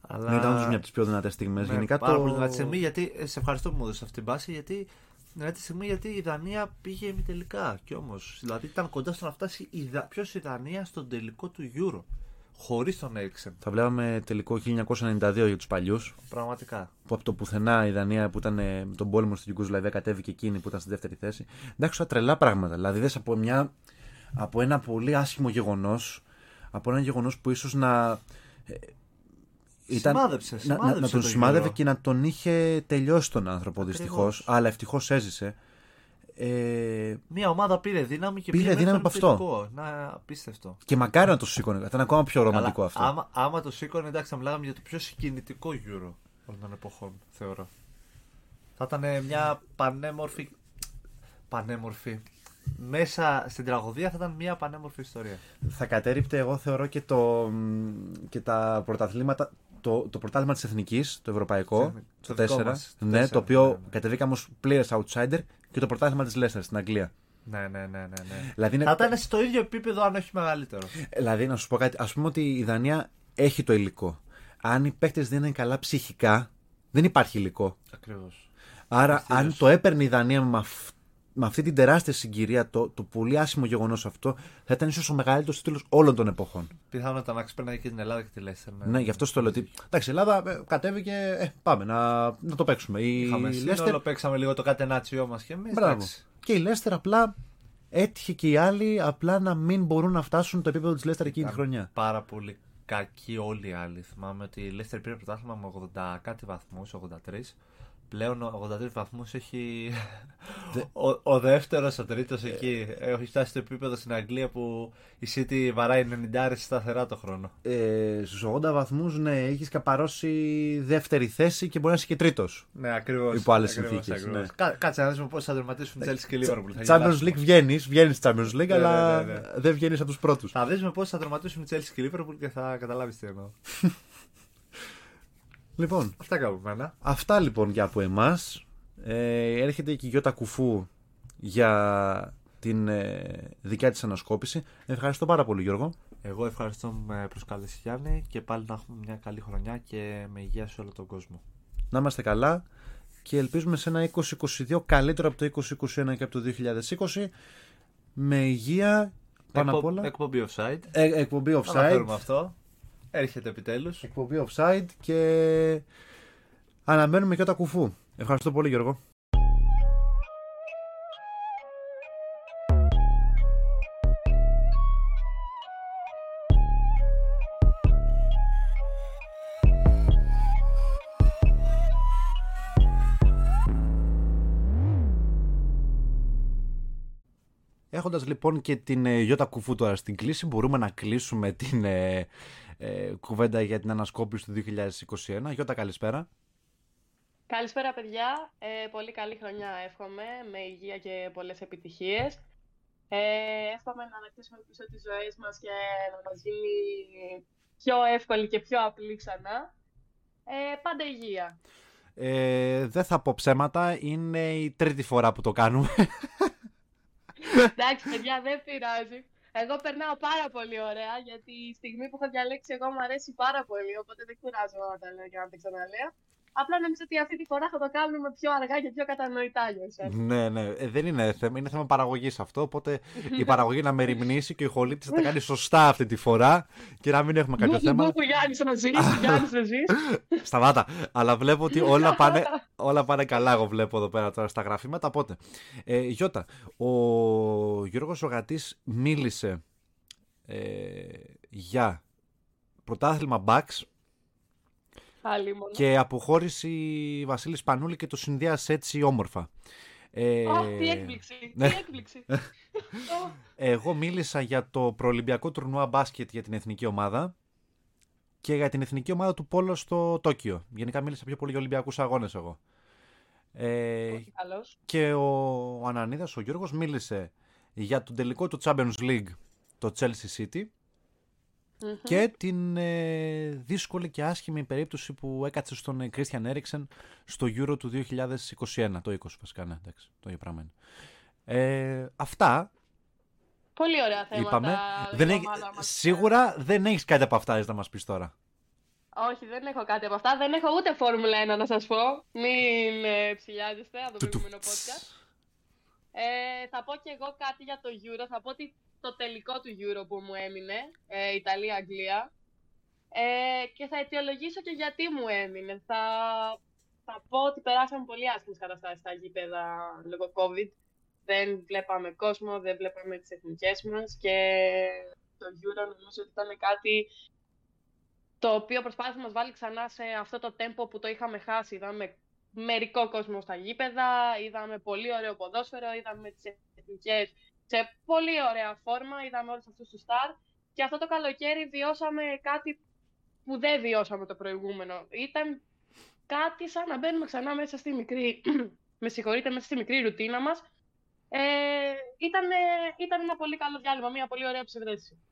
Αλλά... Ναι, ήταν όντως μια από τις πιο δυνατές στιγμές. Ναι, Γενικά πάρα το. πολύ δυνατή στιγμή, γιατί ε, σε ευχαριστώ που μου έδωσες αυτή την πάση γιατί Ναι, τη στιγμή γιατί η Δανία πήγε ημιτελικά κι όμως. Δηλαδή ήταν κοντά στο να φτάσει η Δα... ποιος η Δανία στον τελικό του Euro. Χωρίς τον Έριξεν. Θα βλέπαμε τελικό 1992 για τους παλιούς. Πραγματικά. Που από το πουθενά η Δανία που ήταν ε, με τον πόλεμο στην Ιουγκοσλαβία κατέβηκε εκείνη που ήταν στη δεύτερη θέση. Εντάξει, τα τρελά πράγματα. Δηλαδή δες από, μια, από ένα πολύ άσχημο γεγονός, από ένα γεγονός που ίσως να. Ε, Ήταν, Σημάδεψε, να, να, σημάδεψε να τον το σημάδευε Euro. και να τον είχε τελειώσει τον άνθρωπο Ακριβώς. δυστυχώς. Αλλά ευτυχώς έζησε. Ε, Μια ομάδα πήρε δύναμη και Πήρε πήγε δύναμη μέχρι από τον αυτό. τελικό. Να, απίστευτο. και μακάρι να το σήκωνε. Θα ήταν ακόμα πιο ρομαντικό Αλλά αυτό. Άμα, άμα το σήκωνε, εντάξει, θα μιλάγαμε για το πιο συγκινητικό Euro όλων των εποχών, θεωρώ. Θα ήταν μια πανέμορφη. Πανέμορφη. Μέσα στην τραγωδία θα ήταν μια πανέμορφη ιστορία. θα κατέριπτε εγώ θεωρώ και, το, μ, και τα πρωταθλήματα το, το πρωτάθλημα της Εθνικής, το ευρωπαϊκό, Το το δικό 4, μας, το ναι, 4, το οποίο ναι, ναι. κατεβήκαμε ως players outsider και το πρωτάθλημα της Leicester στην Αγγλία. Ναι, ναι, ναι, ναι. ναι. Δηλαδή, είναι- Θα ήταν στο ίδιο επίπεδο, αν όχι μεγαλύτερο. δηλαδή να σου πω κάτι, ας πούμε ότι η Δανία έχει το υλικό. Αν οι παίκτες δεν είναι καλά ψυχικά, δεν υπάρχει υλικό. Ακριβώς. Άρα Ευθύς. αν το έπαιρνε η Δανία με, αυ- με αυτή την τεράστια συγκυρία, το, το πολύ άσημο γεγονός αυτό, θα ήταν ίσως ο μεγαλύτερος τίτλος όλων των εποχών. Πιθανότατα να ξεπέρναγε και την Ελλάδα και τη Λέστερ. Ναι, γι' αυτό στο λέω ότι. Εντάξει, η Ελλάδα ε, κατέβηκε. Ε, πάμε να, να το παίξουμε. Η Είχαμε Leicester- σύνολο, παίξαμε λίγο το κατενάτσιό μας και εμείς. Μπράβο. Και η Λέστερ απλά έτυχε και οι άλλοι απλά να μην μπορούν να φτάσουν το επίπεδο της Λέστερ εκείνη τη χρονιά. Πάρα πολύ κακοί όλοι οι άλλοι. Θυμάμαι ότι η Λέστερ πήρε πρωτάθλημα με 80 κάτι βαθμούς, 83. Πλέον 83 βαθμούς έχει. ο, ο δεύτερος, ο τρίτος εκεί. Έχει φτάσει στο επίπεδο στην Αγγλία που η City βαράει 90 σταθερά το χρόνο. Ε, Στους 80 βαθμούς, ναι, έχεις καπαρώσει δεύτερη θέση και μπορεί να είσαι και τρίτος. Ναι, ακριβώς. Υπό άλλες συνθήκες, ναι. Κάτσε να δούμε πώς θα τερματίσουν Chelsea και Liverpool. Θα Champions γελάσουμε. League βγαίνεις, βγαίνεις στη Champions League, Ναι, αλλά ναι, ναι, ναι. δεν βγαίνεις από τους πρώτους. Θα δεις με πώς θα τερματίσουν Chelsea και Liverpool και θα καταλάβεις τι εννοώ. Λοιπόν, Αυτά κάπου μένα. αυτά λοιπόν για από εμάς. Ε, έρχεται και η Γιώτα Κουφού για την ε, δικιά της ανασκόπηση. Ευχαριστώ πάρα πολύ Γιώργο. Εγώ ευχαριστώ που με προσκάλεσε Γιάννη και πάλι να έχουμε μια καλή χρονιά και με υγεία σε όλο τον κόσμο. Να είμαστε καλά και ελπίζουμε σε ένα 2022 καλύτερο από το 2021 και από το 2020 με υγεία πάνω απ' Εκπο- όλα. Εκπομπή offside. Ε, εκπομπή offside. Αναφέρουμε αυτό. Έρχεται επιτέλους. Εκπομπή offside και αναμένουμε και τα κουφού. Ευχαριστώ πολύ Γιώργο. Έχοντας λοιπόν και την ε, Ιώτα Κουφού τώρα στην κλίση, μπορούμε να κλείσουμε την ε, ε, κουβέντα για την ανασκόπηση του 2021. Γιώτα, καλησπέρα. Καλησπέρα παιδιά, ε, πολύ καλή χρονιά εύχομαι, με υγεία και πολλές επιτυχίες. Ε, εύχομαι να ανακτήσουμε πίσω τις ζωές μας και να μας γίνει πιο εύκολη και πιο απλή ξανά. Ε, πάντα υγεία. Ε, δεν θα πω ψέματα, είναι η τρίτη φορά που το κάνουμε. Εντάξει παιδιά, δεν πειράζει. Εγώ περνάω πάρα πολύ ωραία, γιατί η στιγμή που έχω διαλέξει εγώ μου αρέσει πάρα πολύ, οπότε δεν κουράζομαι να τα λέω και να τα ξαναλέω. Απλά νομίζω ότι αυτή τη φορά θα το κάνουμε πιο αργά και πιο κατανοητά για εσάς. ναι, ναι, ε, δεν είναι θέμα, είναι θέμα παραγωγής αυτό. Οπότε η παραγωγή να μεριμνήσει και ο ηχολήπτη θα τα κάνει σωστά αυτή τη φορά και να μην έχουμε κάποιο Μπούχου, θέμα. μπούχου, Γιάννης να ζεις, Γιάννης να ζεις. Σταμάτα. Αλλά βλέπω ότι όλα πάνε, όλα πάνε καλά. Εγώ βλέπω εδώ πέρα τώρα στα γραφήματα. Οπότε, ε, Γιώτα, ο Γιώργος Ογατής μίλησε ε, για πρωτάθλημα Bucks Πάλι μόνο. και αποχώρηση Βασίλης Πανούλη και το συνδυάσε έτσι όμορφα. Ε, Αχ, τι έκπληξη, τι ναι. έκπληξη. Ω, Εγώ μίλησα για το προολυμπιακό τουρνουά μπάσκετ για την εθνική ομάδα και για την εθνική ομάδα του Πόλο στο Τόκιο. Γενικά μίλησα πιο πολύ για Ολυμπιακούς αγώνες εγώ. Ε, πολύ καλός. και ο, ο Ανανίδας, ο Γιώργος, μίλησε για τον τελικό του Champions League, το Chelsea City, Μμμ. και την ε, δύσκολη και άσχημη περίπτωση που έκατσε στον ε, Christian Eriksen στο Euro του 2021, το 20 βασικά, ναι, εντάξει, το ίδιο πράγμα είναι. Ε, αυτά Πολύ ωραία θέματα. είπαμε. για Δεν την έχει- ομάδα μας. σίγουρα δεν έχεις κάτι από αυτά να μας πεις τώρα. Όχι, δεν έχω κάτι από αυτά. Δεν έχω ούτε Φόρμουλα 1 να σας πω. Μην ε, ψηλιάζεστε από το Του, του. προηγούμενο podcast. Ε, θα πω και εγώ κάτι για το Euro. Θα πω ότι το τελικό του Euro που μου έμεινε, ε, Ιταλία-Αγγλία. Ε, και θα αιτιολογήσω και γιατί μου έμεινε. Θα, θα πω ότι περάσαμε πολύ άσχημες καταστάσεις στα γήπεδα λόγω COVID. Δεν βλέπαμε κόσμο, δεν βλέπαμε τις εθνικές μας και το Euro νομίζω ότι ήταν κάτι το οποίο προσπάθησε να μας βάλει ξανά σε αυτό το τέμπο που το είχαμε χάσει. Είδαμε μερικό κόσμο στα γήπεδα, είδαμε πολύ ωραίο ποδόσφαιρο, είδαμε τις εθνικές σε πολύ ωραία φόρμα, είδαμε όλους αυτούς τους στάρ και αυτό το καλοκαίρι βιώσαμε κάτι που δεν βιώσαμε το προηγούμενο. Ήταν κάτι σαν να μπαίνουμε ξανά μέσα στη μικρή, με συγχωρείτε, μέσα στη μικρή ρουτίνα μας. Ε, ήταν, ήταν ένα πολύ καλό διάλειμμα, μια πολύ ωραία ψευδέστηση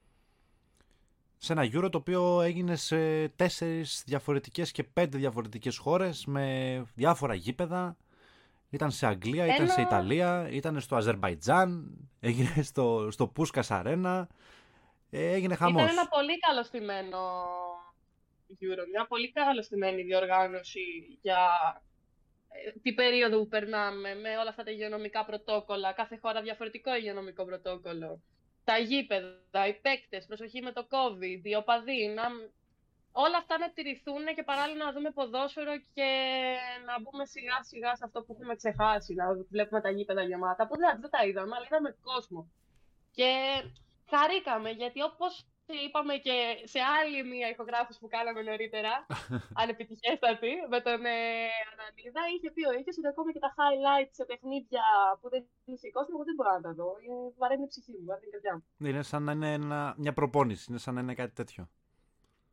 σε ένα Euro το οποίο έγινε σε τέσσερις διαφορετικές και πέντε διαφορετικές χώρες με διάφορα γήπεδα. Ήταν σε Αγγλία, ήταν σε Ιταλία, ήταν στο Αζερβαϊτζάν, έγινε στο, στο Πούσκας Αρένα, ε, έγινε χαμός. Ήταν ένα πολύ καλωστημένο Euro, μια πολύ καλωστημένη διοργάνωση για ε, την περίοδο που περνάμε με όλα αυτά τα υγειονομικά πρωτόκολλα, κάθε χώρα διαφορετικό υγειονομικό πρωτόκολλο. Τα γήπεδα, οι παίκτες, προσοχή με το COVID, οι οπαδοί, να... όλα αυτά να τηρηθούν και παράλληλα να δούμε ποδόσφαιρο και να μπούμε σιγά σιγά σε αυτό που έχουμε ξεχάσει, να βλέπουμε τα γήπεδα γεμάτα, που δεν, δεν τα είδαμε, αλλά είδαμε κόσμο. Και χαρήκαμε, γιατί όπως είπαμε και σε άλλη μία ηχογράφηση που κάναμε νωρίτερα, ανεπιτυχέστατη, με τον ε, Ανανίδα, είχε πει ο ίδιος ότι ακόμα και τα highlights σε παιχνίδια που δεν είχε κόσμο, εγώ δεν μπορώ να τα δω. Ε, βαραίνει η ψυχή μου, βαραίνει η καρδιά μου. Ναι, είναι σαν να είναι ένα, μια προπόνηση, είναι σαν να είναι κάτι τέτοιο.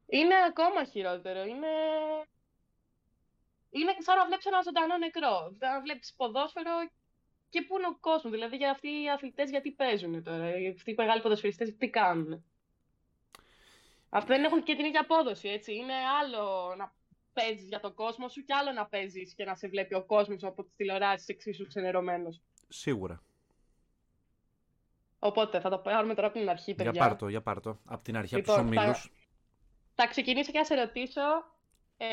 Είναι ακόμα χειρότερο. Είναι, είναι σαν να βλέπεις ένα ζωντανό νεκρό. Να βλέπεις ποδόσφαιρο και πού είναι ο κόσμος. Δηλαδή, για αυτοί οι αθλητές γιατί παίζουν τώρα; Αυτοί οι μεγάλοι ποδοσφαιριστές τι κάνουν; Αυτό δεν έχουν και την ίδια απόδοση, έτσι. Είναι άλλο να παίζεις για τον κόσμο σου και άλλο να παίζεις και να σε βλέπει ο κόσμος από τις τηλεοράσεις εξίσου ξενερωμένος. Σίγουρα. Οπότε θα το πάρουμε τώρα από την αρχή, παιδιά. Για πάρτο, για πάρτο. Από την αρχή, λοιπόν, από τους ομίλου. Θα, θα ξεκινήσω και να σε ρωτήσω. Ε,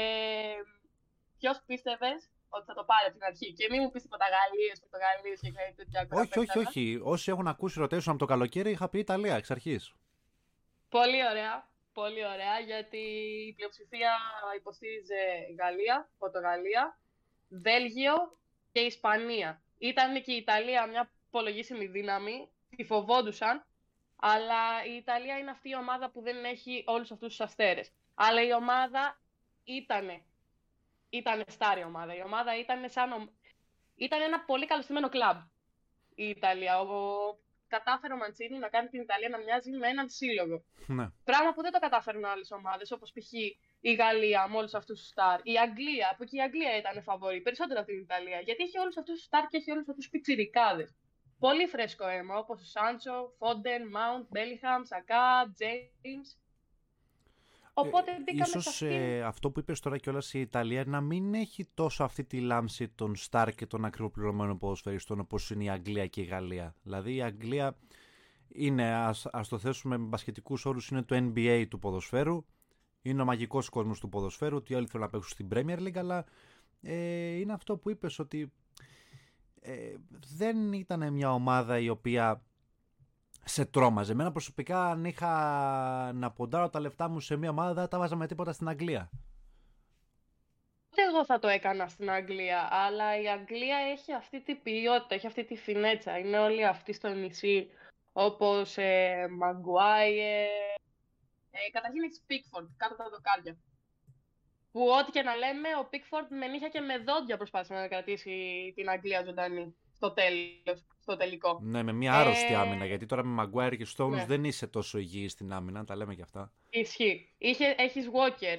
Ποιος πίστευες ότι θα το πάρει από την αρχή. Και μην μου πεις τίποτα Γαλλίες, Πορτογαλίες και κάτι τέτοια. Όχι, όχι, όχι. Όσοι έχουν ακούσει ρωτήσουν από το καλοκαίρι, είχα πει Ιταλία εξ αρχής. Πολύ ωραία. Πολύ ωραία, γιατί η πλειοψηφία υποστήριζε Γαλλία, Πορτογαλία, Βέλγιο και Ισπανία. Ήταν και η Ιταλία μια υπολογίσιμη δύναμη, τη φοβόντουσαν, αλλά η Ιταλία είναι αυτή η ομάδα που δεν έχει όλους αυτούς τους αστέρες. Αλλά η ομάδα ήτανε, ήτανε στάρη ομάδα. Η ομάδα ήταν σαν... Ήταν ένα πολύ καλωστημένο κλαμπ η Ιταλία. Ο κατάφερε ο Μαντσίνη να κάνει την Ιταλία να μοιάζει με έναν σύλλογο. Ναι. Πράγμα που δεν το κατάφεραν άλλες ομάδες, όπως π.χ. η Γαλλία με όλους αυτούς τους στάρ. Η Αγγλία, που και η Αγγλία ήταν φαβορή, περισσότερο από την Ιταλία. Γιατί έχει όλους αυτούς τους στάρ και έχει όλους αυτούς τους πιτσιρικάδες. Πολύ φρέσκο αίμα, όπως ο Σάντσο, Φόντεν, Μάουντ, Μπέλιχαμ, Σακά, Τζέιμς. Οπότε ε, ίσως ε, αυτό που είπες τώρα κιόλας η Ιταλία να μην έχει τόσο αυτή τη λάμψη των στάρ και των ακριβοπληρωμένων ποδοσφαιριστών όπως είναι η Αγγλία και η Γαλλία. Δηλαδή η Αγγλία είναι, ας, ας το θέσουμε με μπασχετικούς όρους, είναι το NBA του ποδοσφαίρου. Είναι ο μαγικός κόσμος του ποδοσφαίρου, ότι όλοι θέλουν να παίξουν στην Premier League, αλλά ε, είναι αυτό που είπες ότι ε, δεν ήταν μια ομάδα η οποία σε τρόμαζε. Εμένα προσωπικά αν είχα να ποντάρω τα λεφτά μου σε μια ομάδα δεν τα βάζα με τίποτα στην Αγγλία. εγώ θα το έκανα στην Αγγλία, αλλά η Αγγλία έχει αυτή την ποιότητα, έχει αυτή τη φινέτσα. Είναι όλοι αυτοί στο νησί, όπως ε, Μαγκουάιε. Ε, καταρχήν έχει Πίκφορντ, κάτω τα δοκάρια. Που ό,τι και να λέμε, ο Πίκφορντ με νύχια και με δόντια προσπάθησε να κρατήσει την Αγγλία ζωντανή στο τέλος, στο τελικό. Ναι, με μια άρρωστη ε... άμυνα, γιατί τώρα με Maguire και Stones ναι. δεν είσαι τόσο υγιής στην άμυνα, τα λέμε και αυτά. Ισχύει. Είχε, έχεις Walker,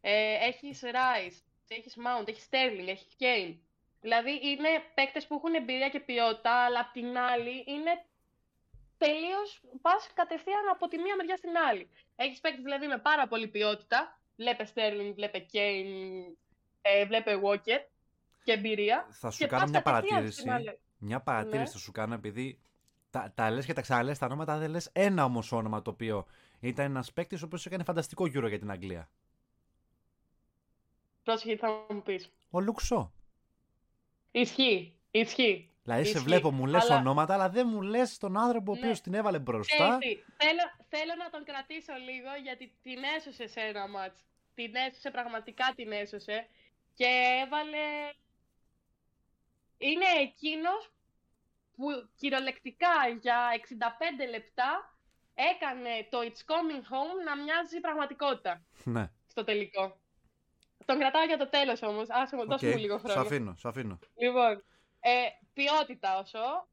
ε, έχεις Rice, έχεις Mount, έχεις Sterling, έχεις Kane. Δηλαδή είναι παίκτες που έχουν εμπειρία και ποιότητα, αλλά απ' την άλλη είναι τελείως πας κατευθείαν από τη μία μεριά στην άλλη. Έχεις παίκτες δηλαδή με πάρα πολύ ποιότητα. Βλέπε Sterling, βλέπε Kane, ε, βλέπε Walker και εμπειρία. Θα σου κάνω μια παρατήρηση. Μια παρατήρηση ναι. θα σου κάνω επειδή τα, τα λες και τα ξαναλέ τα ονόματα, δεν λες ένα όμως όνομα το οποίο ήταν ένας παίκτης ο οποίος έκανε φανταστικό γύρο για την Αγγλία. Πρόσεχε, θα μου πεις. Ο Λουξό. Ισχύει. Ισχύει. Δηλαδή, σε Ισχύει. βλέπω, μου λες Αλλά- ονόματα, αλλά δεν μου λες τον άνθρωπο ο Ναι. οποίος την έβαλε μπροστά. Ξέρεις τι, θέλω, θέλω να τον κρατήσω λίγο γιατί την έσωσε σε ένα μάτς. Την έσωσε, πραγματικά την έσωσε. Και έβαλε... Είναι εκείνος που κυριολεκτικά για 65 λεπτά έκανε το It's Coming Home να μοιάζει πραγματικότητα Ναι. στο τελικό. Τον κρατάω για το τέλος όμως. Άσε μου, δώσε Οκ. μου λίγο Σ' χρόνο. αφήνω, σ' αφήνω. Λοιπόν, ε, ποιότητα όσο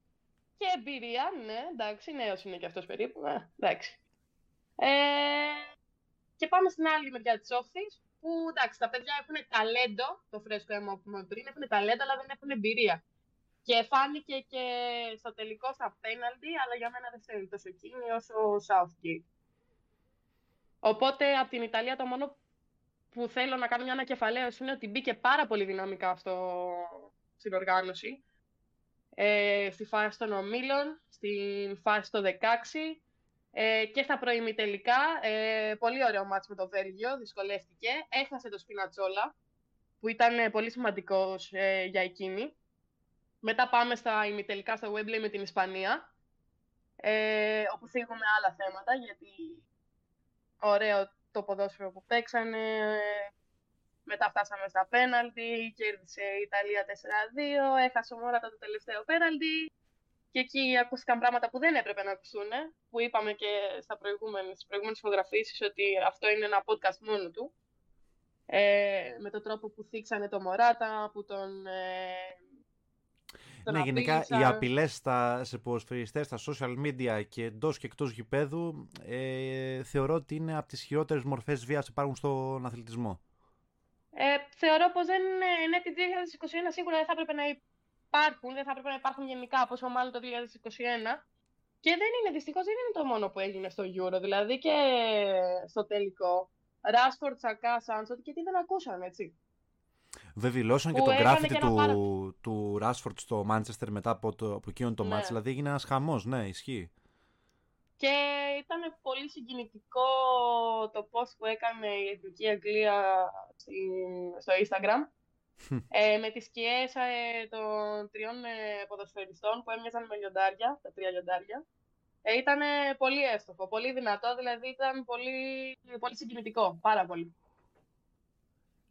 και εμπειρία, ναι, εντάξει, νέος είναι και αυτός περίπου, ε, εντάξει. Ε, και πάμε στην άλλη μεριά της όχθης, που εντάξει, τα παιδιά έχουν ταλέντο, το φρέσκο αίμα που είπαμε πριν, έχουν ταλέντο, αλλά δεν έχουν εμπειρία. Και φάνηκε και στο τελικό στα πέναλτι, αλλά για μένα δεν στέλνει τόσο εκείνη όσο ο Southgate. Οπότε από την Ιταλία το μόνο που θέλω να κάνω μια ανακεφαλαίωση είναι ότι μπήκε πάρα πολύ δυναμικά στο, στην οργάνωση. Ε, στη φάση των ομίλων, στην φάση το 16 ε, και στα προημιτελικά. Ε, πολύ ωραίο μάτς με το Βέλγιο, δυσκολεύτηκε. Έχασε το Σπινατσόλα, που ήταν ε, πολύ σημαντικός ε, για εκείνη. Μετά πάμε στα ημιτελικά στο Wembley με την Ισπανία, ε, όπου θίγουμε άλλα θέματα, γιατί ωραίο το ποδόσφαιρο που παίξανε. Μετά φτάσαμε στα πέναλτι, κέρδισε η Ιταλία 4-2, έχασε ο Μόρατα το τελευταίο πέναλτι. Και εκεί ακούστηκαν πράγματα που δεν έπρεπε να ακουστούν, που είπαμε και στα προηγούμενες, στις προηγούμενες φωτογραφίσεις ότι αυτό είναι ένα podcast μόνο του. Ε, με τον τρόπο που θίξανε το Μωράτα, που τον... Ε, τον Ναι, γενικά οι απείλησαν. απειλές σε ποδοσφαιριστές, στα social media και εντός και εκτός γηπέδου ε, θεωρώ ότι είναι από τις χειρότερες μορφές βίας που υπάρχουν στον αθλητισμό. Ε, θεωρώ πως δεν είναι, ναι, το 2021 σίγουρα δεν θα έπρεπε να υπάρχουν, δεν θα έπρεπε να υπάρχουν γενικά, πόσο μάλλον το 2021. Και δεν είναι, δυστυχώς δεν είναι το μόνο που έγινε στο Euro, δηλαδή και στο τελικό. Ράσφορντ, Σακά, Σάντσοτ και τι δεν ακούσαν, έτσι. Βεβαιώσαν και Που το έκανε γκράφιτι και ένα του, πάρα- του Ράσφορντ στο Μάντσεστερ μετά από, το, από εκείνο το Ναι. μάτς, δηλαδή έγινε ένας χαμός, ναι, ισχύει. Και ήταν πολύ συγκινητικό το post που έκανε η Εθνική Αγγλία στην- στο Instagram ε, με τις σκιές ε, των τριών ε, ποδοσφαιριστών που έμοιαζαν με λιοντάρια, τα τρία λιοντάρια. Ε, ήταν πολύ εύστοχο, πολύ δυνατό, δηλαδή ήταν πολύ, πολύ συγκινητικό, πάρα πολύ.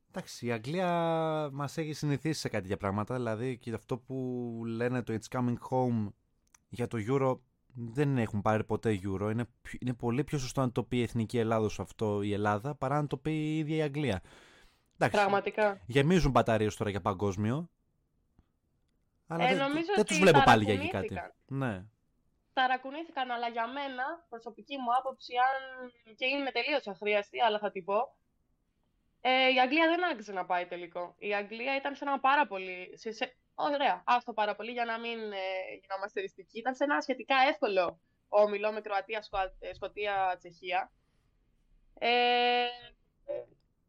Εντάξει, η Αγγλία μας έχει συνηθίσει σε κάτι για πράγματα. Δηλαδή και αυτό που λένε το It's coming home για το Euro δεν έχουν πάρει ποτέ Euro. Είναι, πιο- είναι πολύ πιο σωστό να το πει η Εθνική Ελλάδος αυτό η Ελλάδα παρά να το πει η ίδια η Αγγλία. Εντάξει, Πραγματικά. γεμίζουν μπαταρίες τώρα για παγκόσμιο. Αλλά Ε, δεν, νομίζω δεν ότι τους βλέπω πάλι για εκεί κάτι. ταρακουνήθηκαν. Ναι. ταρακουνήθηκαν, αλλά για μένα, προσωπική μου άποψη, αν και είναι τελείως αχρίαστη, αλλά θα την πω, ε, η Αγγλία δεν άξιζε να πάει τελικό. Η Αγγλία ήταν σε ένα πάρα πολύ... Σε, σε, ωραία, άστο πάρα πολύ για να μην ε, γινόμαστε ριστικοί. Ήταν σε ένα σχετικά εύκολο όμιλο με Κροατία, Σκο- ε, Σκοτία, Τσεχία. Ε, ε,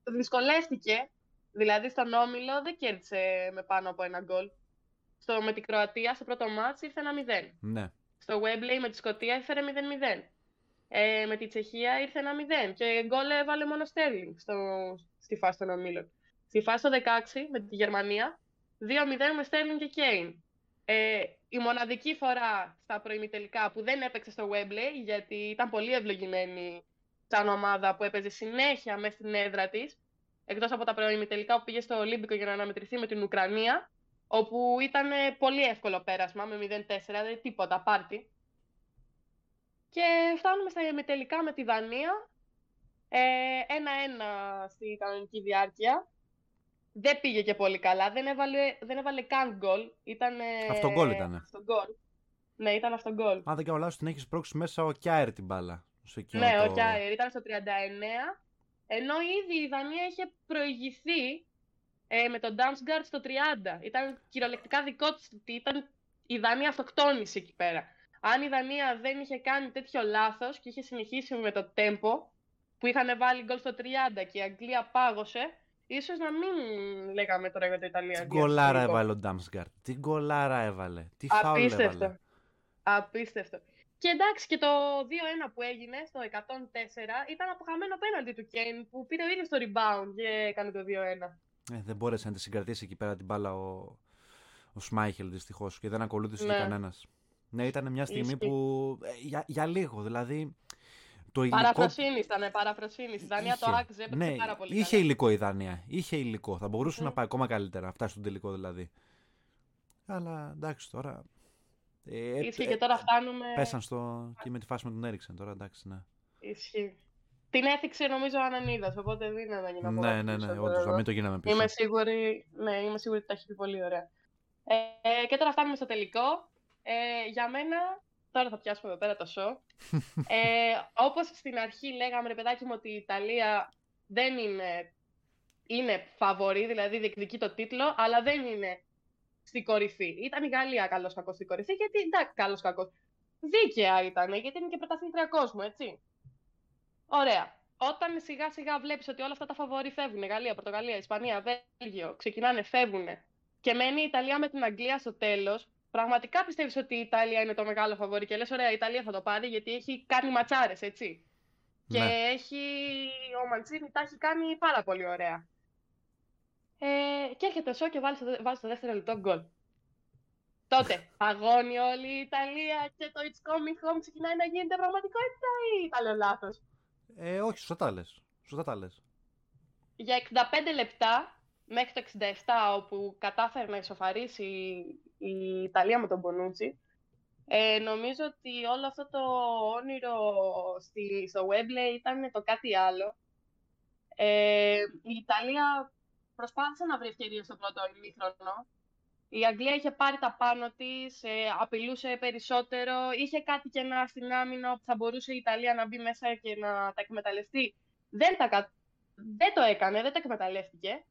δυσκολεύτηκε, δηλαδή στον όμιλο δεν κέρδισε με πάνω από ένα γκολ. Στο, με την Κροατία, στο πρώτο μάτς ήρθε ένα 0. ναι. Στο Wembley με τη Σκωτία έφερε 0-0. Ε, με τη Τσεχία ήρθε ένα 0 και γκολ έβαλε μόνο Στέρλινγκ στο, στη φάση των ομίλων. Στη φάση το 16 με τη Γερμανία 2-0 με Στέρλινγκ και Κέιν. Ε, η μοναδική φορά στα προημιτελικά που δεν έπαιξε στο Wembley γιατί ήταν πολύ ευλογημένη σαν ομάδα που έπαιζε συνέχεια μέσα στην έδρα της εκτός από τα προημιτελικά που πήγε στο Ολύμπικο για να αναμετρηθεί με την Ουκρανία όπου ήταν ε, πολύ εύκολο πέρασμα με 0-4, δεν τίποτα, πάρτι. Και φτάνουμε στα ημιτελικά με τη Δανία, ε, ένα-ένα στη κανονική διάρκεια. Δεν πήγε και πολύ καλά, δεν έβαλε, δεν έβαλε καν γκολ. Ήταν, Αυτογκόλ ήτανε. Αυτογκόλ. Ναι, ήταν αυτογκόλ. Αν δεν κάνω λάθος την έχεις σπρώξει μέσα ο Κιάερ την μπάλα. Σε εκείνο Ναι, το... ο Κιάιερ ήταν στο 39, ενώ ήδη η Δανία είχε προηγηθεί ε, με τον Damsgaard στο 30. Ήταν κυριολεκτικά δικό της, ήταν η Δανία αυτοκτόνηση εκεί πέρα. Αν η Δανία δεν είχε κάνει τέτοιο λάθος και είχε συνεχίσει με το tempo που είχαν βάλει γκολ στο 30 και η Αγγλία πάγωσε, ίσως να μην λέγαμε τώρα για το Ιταλία. Τι γκολάρα έβαλε ο Ντάμσγκαρτ. Τι γκολάρα έβαλε. Τι φάουλ Απίστευτο. έβαλε. Απίστευτο. Και εντάξει, και το 2-1 που έγινε στο 104 ήταν από χαμένο πέναλτι του Κέιν που πήρε ο ίδιος το rebound και έκανε το 2-1. Ε, δεν μπόρεσε να τη συγκρατήσει εκεί πέρα την μπάλα ο, ο Σμάιχελ δυστυχώς και δεν ακολούθησε Ναι. κανένας. Ναι, ήταν μια στιγμή Ισχύει. που. ε, για, για λίγο, δηλαδή. Το υλικό. Παραφροσύνη ήταν, παραφροσύνη. Η Δανία το είχε. άξιζε, έπαιξε ναι, πάρα πολύ είχε καλά. υλικό η Δανία. Είχε υλικό. Θα μπορούσε Μμμ. να πάει ακόμα καλύτερα. Να φτάσει στον τελικό δηλαδή. Αλλά εντάξει τώρα. Ε, Ίσχυε ε, και τώρα φτάνουμε. Πέσαν στο. και με τη φάση με τον Έριξεν τώρα, εντάξει, ναι. Ισχύει. Την έθιξε νομίζω ο Ανανίδας, οπότε δεν είναι να γίνει Ναι, ναι, ναι, όντως, να μην το γίναμε πίσω. Είμαι σίγουρη, ναι, είμαι σίγουρη ότι τα έχει πει πολύ ωραία. Ε, ε, και τώρα φτάνουμε στο τελικό. Ε, για μένα, τώρα θα πιάσουμε εδώ πέρα το show. ε, όπως στην αρχή λέγαμε, ρε παιδάκι μου, ότι η Ιταλία δεν είναι, είναι φαβορή, δηλαδή διεκδικεί το τίτλο, αλλά δεν είναι στην κορυφή. Ήταν η Γαλλία καλός κακός στην κορυφή, γιατί εντάξει, καλός κακός. Δίκαια ήταν, γιατί είναι και πρωταθλήτρια κόσμου, έτσι. Ωραία. Όταν σιγά σιγά βλέπεις ότι όλα αυτά τα φαβορή φεύγουν, Γαλλία, Πορτογαλία, Ισπανία, Βέλγιο, ξεκινάνε, φεύγουν και μένει η Ιταλία με την Αγγλία στο τέλος, πραγματικά πιστεύεις ότι η Ιταλία είναι το μεγάλο φαβορή και λες: Ωραία, η Ιταλία θα το πάρει γιατί έχει κάνει ματσάρες, έτσι. Και Ναι. έχει. Ο Μαντσίνη τα έχει κάνει πάρα πολύ ωραία. Ε, και έρχεται ο Σο και βάζει στο, βάζει στο δεύτερο λεπτό γκολ. Τότε αγώνει όλη η Ιταλία και το It's coming home ξεκινάει να γίνεται πραγματικότητα ή τα λέω λάθος; Ε, όχι, σωστά τα λες. Σωστά τα λες. Για 65 λεπτά μέχρι το 67 όπου κατάφερε να ισοφαρίσει η Ιταλία με τον Μπονούτσι ε, νομίζω ότι όλο αυτό το όνειρο στη, στο Webley ήταν το κάτι άλλο. Ε, η Ιταλία προσπάθησε να βρει ευκαιρίες στο πρώτο ημίχρονο. Η Αγγλία είχε πάρει τα πάνω της, ε, απειλούσε περισσότερο, είχε κάτι κενά στην άμυνα που θα μπορούσε η Ιταλία να μπει μέσα και να τα εκμεταλλευτεί. Δεν, τα, κα- δεν το έκανε, δεν τα εκμεταλλεύτηκε.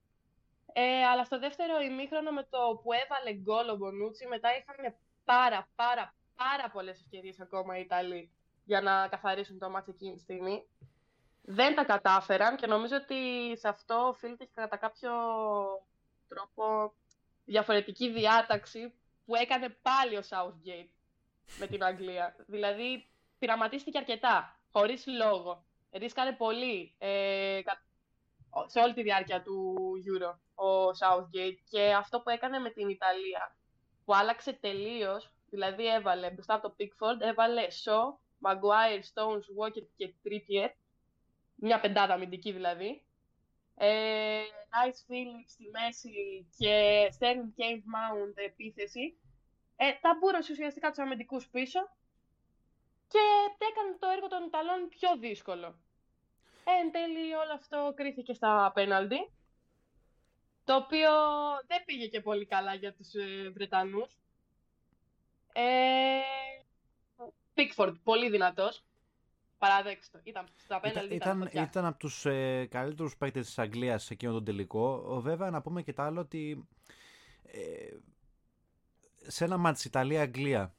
Ε, αλλά στο δεύτερο ημίχρονο με το που έβαλε γκολ ο Μπονούτσι, μετά είχαν πάρα πάρα πάρα πολλές ευκαιρίες ακόμα οι Ιταλοί για να καθαρίσουν το μάτς εκείνη τη στιγμή. Δεν τα κατάφεραν και νομίζω ότι σε αυτό οφείλεται και κατά κάποιο τρόπο διαφορετική διάταξη που έκανε πάλι ο Southgate με την Αγγλία. Δηλαδή πειραματίστηκε αρκετά, χωρίς λόγο. Ρίσκαρε πολύ ε, κα- σε όλη τη διάρκεια του Euro ο Southgate και αυτό που έκανε με την Ιταλία που άλλαξε τελείως, δηλαδή έβαλε μπροστά από το Pickford, έβαλε Shaw, Maguire, Stones, Walker και Trippier, μια πεντάδα αμυντική δηλαδή. Ε, nice Phillips στη μέση και Sterling Cave Mount επίθεση. Ε, ταμπούρωσε ουσιαστικά τους αμυντικούς πίσω και έκανε το έργο των Ιταλών πιο δύσκολο. Ε, εν τέλει όλο αυτό κρίθηκε στα πέναλτι, το οποίο δεν πήγε και πολύ καλά για τους ε, Βρετανούς. Ε, Pickford, πολύ δυνατός. Παράδεξτο. Ήταν στα Ήταν, πέναλτι, ήταν, ήταν, φωτιά. ήταν από τους ε, καλύτερους παίκτες της Αγγλίας σε εκείνο τον τελικό. Ο, βέβαια να πούμε και το άλλο ότι ε, σε ένα μάτς Ιταλία-Αγγλία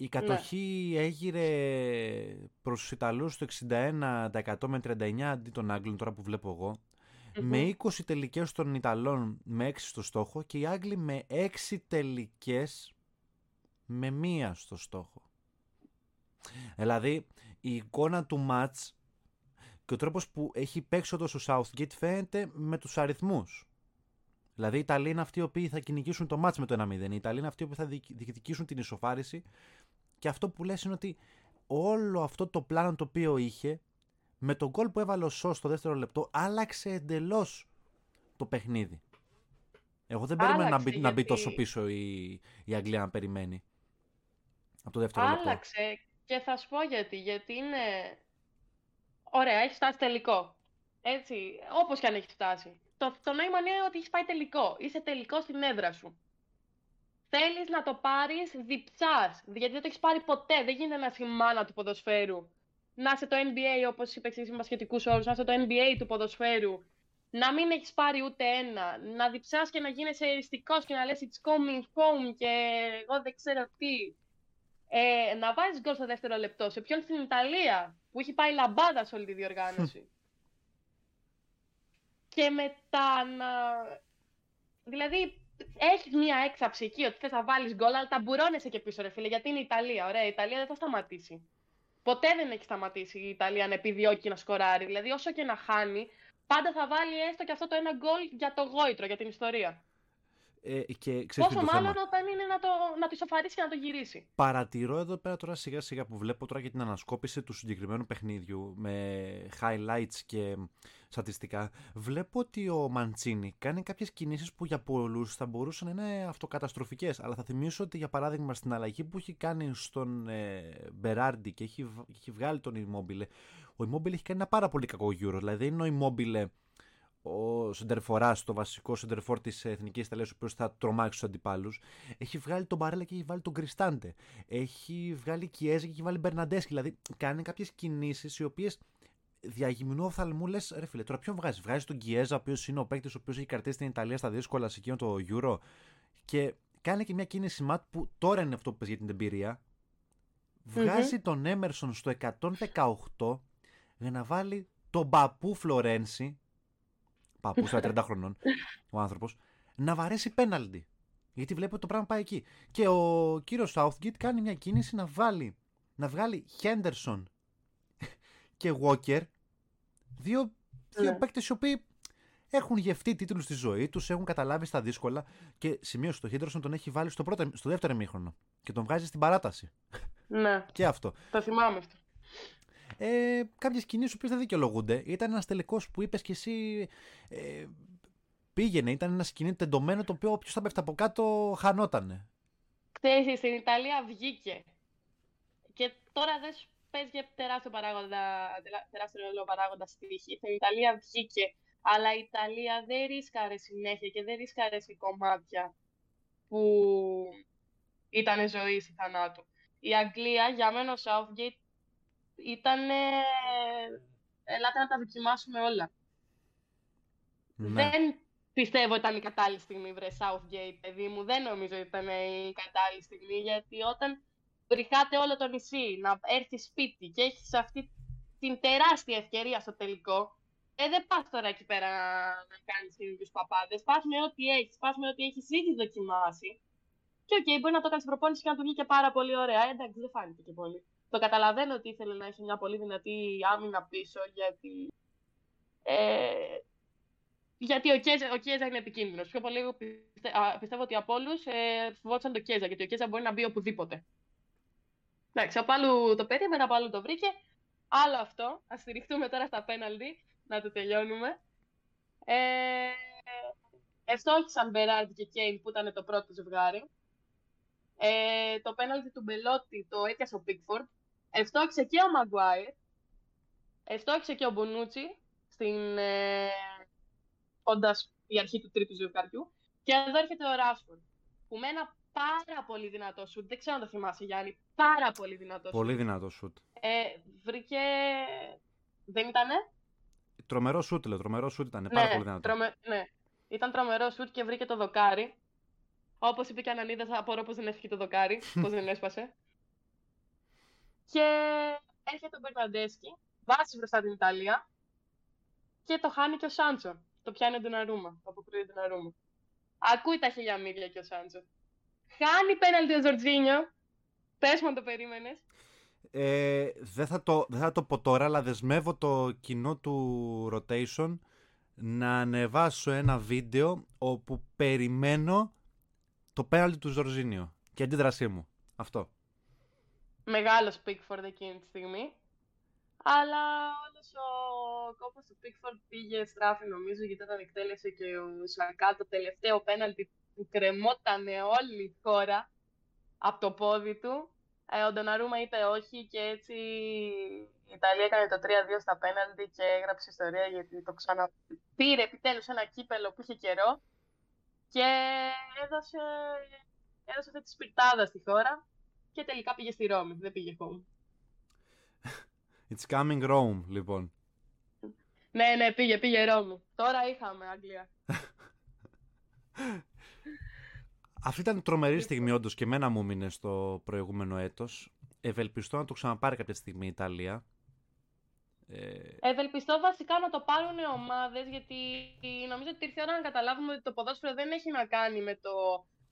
η κατοχή έγειρε προς τους Ιταλούς το 61% με 39% αντί των Άγγλων τώρα που βλέπω εγώ. Μμμ. Με 20 τελικές των Ιταλών με 6 στο στόχο και οι Άγγλοι με 6 τελικές με μία στο στόχο. Δηλαδή η εικόνα του μάτς και ο τρόπος που έχει παίξει όντως ο Southgate φαίνεται με τους αριθμούς. Δηλαδή οι Ιταλοί είναι αυτοί οι οποίοι θα κυνηγήσουν το μάτς με το 1-0. Οι Ιταλοί είναι αυτοί οι οποίοι θα διεκ- διεκδικήσουν την ισοφάριση και αυτό που λες είναι ότι όλο αυτό το πλάνο το οποίο είχε με τον γκολ που έβαλε ο Σος στο δεύτερο λεπτό άλλαξε εντελώς το παιχνίδι. Εγώ δεν περίμενα να Άλλαξε, μπει, να μπει γιατί- τόσο πίσω η, η Αγγλία να περιμένει. Από το δεύτερο λεπτό. Άλλαξε και θα σου πω γιατί. Γιατί είναι. Ωραία, έχει φτάσει τελικό. Έτσι, όπως και αν έχει φτάσει. Το, το νόημα είναι ότι έχει πάει τελικό. Είσαι τελικό στην έδρα σου. Θέλεις να το πάρεις διψάς. Γιατί δεν το έχεις πάρει ποτέ. Δεν γίνεται να είσαι η μάνα του ποδοσφαίρου. Να είσαι το NBA, όπως είπε εσύ με σχετικούς όρους, να είσαι το NBA του ποδοσφαίρου. Να μην έχεις πάρει ούτε ένα. Να διψάς και να γίνεσαι εριστικός και να λες It's coming home και εγώ δεν ξέρω τι. Ε, να βάζεις γκολ στο δεύτερο λεπτό. Σε ποιον στην Ιταλία, που έχει πάει λαμπάδα σε όλη τη διοργάνωση. και μετά να. Δηλαδή, έχεις μία έξαψη εκεί ότι θες να βάλεις γκολ, αλλά ταμπουρώνεσαι και πίσω, ρε φίλε, γιατί είναι η Ιταλία. Ωραία, η Ιταλία δεν θα σταματήσει. Ποτέ δεν έχει σταματήσει η Ιταλία να επιδιώκει να σκοράρει. Δηλαδή, όσο και να χάνει, πάντα θα βάλει έστω και αυτό το ένα γκολ για το γόητρο, για την ιστορία. Ε, και ξέρεις Πόσο το μάλλον θέμα; όταν είναι να το, να το ισοφαρίσει και να το γυρίσει. Παρατηρώ εδώ πέρα τώρα σιγά σιγά που βλέπω τώρα για την ανασκόπηση του συγκεκριμένου παιχνίδιου με highlights και στατιστικά. Βλέπω ότι ο Μαντσίνη κάνει κάποιες κινήσεις που για πολλούς θα μπορούσαν να είναι αυτοκαταστροφικές. Αλλά θα θυμίσω ότι για παράδειγμα στην αλλαγή που έχει κάνει στον ε, Μπεράρντι και έχει, β- έχει βγάλει τον Immobile, ο Immobile έχει κάνει ένα πάρα πολύ κακό Euro. Δηλαδή δεν είναι ο Immobile ο σεντερφοράς, το βασικό σεντερφόρ της Εθνικής Ιταλίας, ο οποίος θα τρομάξει τους αντιπάλους. Έχει βγάλει τον Μπαρέλα και έχει βάλει τον Κριστάντε. Έχει βγάλει Κιέζα και έχει βάλει Μπερναντέσκι. Δηλαδή κάνει κάποιες κινήσεις οι οποίες διαγυμνού οφθαλμού λε, ρε φίλε, τώρα ποιον βγάζει; Βγάζει τον Κιέζα, ο οποίος είναι ο παίκτης ο οποίος έχει κρατήσει την Ιταλία στα δύσκολα σε εκείνο το Euro. Και κάνει και μια κίνηση ματ που τώρα είναι αυτό που πες για την εμπειρία. Βγάζει τον Έμερσον στο 118 για να βάλει τον παππού Φλωρένση παππούς στα 30 χρονών, ο άνθρωπος, να βαρέσει πέναλτι. Γιατί βλέπει ότι το πράγμα πάει εκεί. Και ο κύριος Southgate κάνει μια κίνηση να βάλει, να βγάλει Henderson και Walker, δύο, δύο Ναι. παίκτες οι οποίοι έχουν γευτεί τίτλους στη ζωή τους, έχουν καταλάβει στα δύσκολα και σημείωσε το Henderson τον έχει βάλει στο, πρώτο, στο δεύτερο εμίχρονο και τον βγάζει στην παράταση. Ναι, Και αυτό. το θυμάμαι αυτό. Ε, Κάποιες κινήσεις που δεν δικαιολογούνται. Ήταν ένας τελικός που είπες κι εσύ. Ε, πήγαινε, ήταν ένα σκηνή τεντωμένο το οποίο όποιος θα πέφτει από κάτω χανότανε. Ξέρεις, στην Ιταλία βγήκε. Και τώρα δεν σου παίζει για τεράστιο παράγοντα, τερά- τεράστιο ρόλο παράγοντα στη τύχη. Στην Ιταλία βγήκε. Αλλά η Ιταλία δεν ρίσκαρε συνέχεια και δεν ρίσκαρε σε κομμάτια που ήταν ζωή ή θανάτου. Η Αγγλία, για μένα ο Southgate ήταν. Ελάτε να τα δοκιμάσουμε όλα. Ναι. Δεν πιστεύω ότι ήταν η κατάλληλη στιγμή, βρε Southgate, παιδί μου. Δεν νομίζω ότι ήταν η κατάλληλη στιγμή, γιατί όταν βρυχάτε όλο το νησί να έρθει σπίτι και έχεις αυτή την τεράστια ευκαιρία στο τελικό, ε, δεν πας τώρα εκεί πέρα να, να κάνεις ίδιους παπάδες. Πας με ό,τι έχεις, πας με ό,τι έχεις ήδη δοκιμάσει. Και οκ, μπορεί να το κάνεις προπόνηση και να του βγει και πάρα πολύ ωραία. Ε, εντάξει, δεν φάνηκε και πολύ. Το καταλαβαίνω ότι ήθελε να έχει μια πολύ δυνατή άμυνα πίσω, γιατί ε, γιατί ο Κιέζα, ο Κιέζα είναι επικίνδυνος. Πιο πολύ εγώ πιστε, α, πιστεύω ότι από όλους ε, φοβόντουσαν τον Κιέζα, γιατί ο Κιέζα μπορεί να μπει οπουδήποτε. Εντάξει, από άλλου το περίμενα, από άλλου το βρήκε. Άλλο αυτό. Α στηριχτούμε τώρα στα πέναλτι, να το τελειώνουμε. Ε, Ευτόχησαν Μπεράρντ και Κέιν που ήταν το πρώτο ζευγάρι. Ε, το πέναλτι του Μπελότη το έπιασε ο Πίκφορντ. Ευτόχησε και ο Μαγκουάιρ. Ευτόχησε και ο Μπονούτσι στην, ε, όντας η αρχή του τρίτου ζευγαριού. Και εδώ έρχεται ο Ράσφορντ, που με ένα πάρα πολύ δυνατό σουτ, δεν ξέρω αν το θυμάσαι Γιάννη, πάρα πολύ δυνατό Πολύ σουτ. δυνατό σουτ. Ε, βρήκε... Δεν ήτανε; Τρομερό σουτ, λέω. Τρομερό σουτ ήταν. Πάρα πολύ δυνατό. τρομε... ναι, ήταν τρομερό σουτ και βρήκε το δοκάρι. Όπως είπε και ο Ανανίδα, απορώ πως δεν έφυγε το δοκάρι, πως δεν έσπασε. Και έρχεται ο Μπερναντέσκι, βάζει μπροστά την Ιταλία και το χάνει και ο Σάντσο. Το πιάνει ο Ντοναρούμα, το αποκρούει ο Ντοναρούμα. Ακούει τα χίλια μίλια και ο Σάντσο. Χάνει πέναλτι ο Ζορτζίνιο. Πες μου αν το περίμενες. Ε, δεν, θα το, δεν θα το πω τώρα, αλλά δεσμεύω το κοινό του rotation να ανεβάσω ένα βίντεο όπου περιμένω το πέναλτι του Ζορζίνιο και αντίδρασή μου. Αυτό. Μεγάλος Pickford εκείνη τη στιγμή. Αλλά όλος ο κόπος του Pickford πήγε στράφη νομίζω γιατί όταν εκτέλεσε και ο Σακά το τελευταίο πέναλτι που κρεμότανε όλη η χώρα από το πόδι του. Ε, ο Ντοναρούμα είπε όχι και έτσι η Ιταλία έκανε το 3-2 στα πέναλτι και έγραψε ιστορία γιατί το ξαναπήρε επιτέλους ένα κύπελο που είχε καιρό και έδωσε, έδωσε αυτή τη σπιρτάδα στη χώρα και τελικά πήγε στη Ρώμη, δεν πήγε home. It's coming Rome, λοιπόν. Ναι, ναι, πήγε, πήγε Ρώμη. Τώρα είχαμε Αγγλία. Αυτή ήταν τρομερή στιγμή, όντως και εμένα μου μείνε στο προηγούμενο έτος. Ευελπιστώ να το ξαναπάρει κάποια στιγμή η Ιταλία. Ε, Ευελπιστώ βασικά να το πάρουν ομάδες, γιατί νομίζω ότι ήρθε η ώρα να καταλάβουμε ότι το ποδόσφαιρο δεν έχει να κάνει με το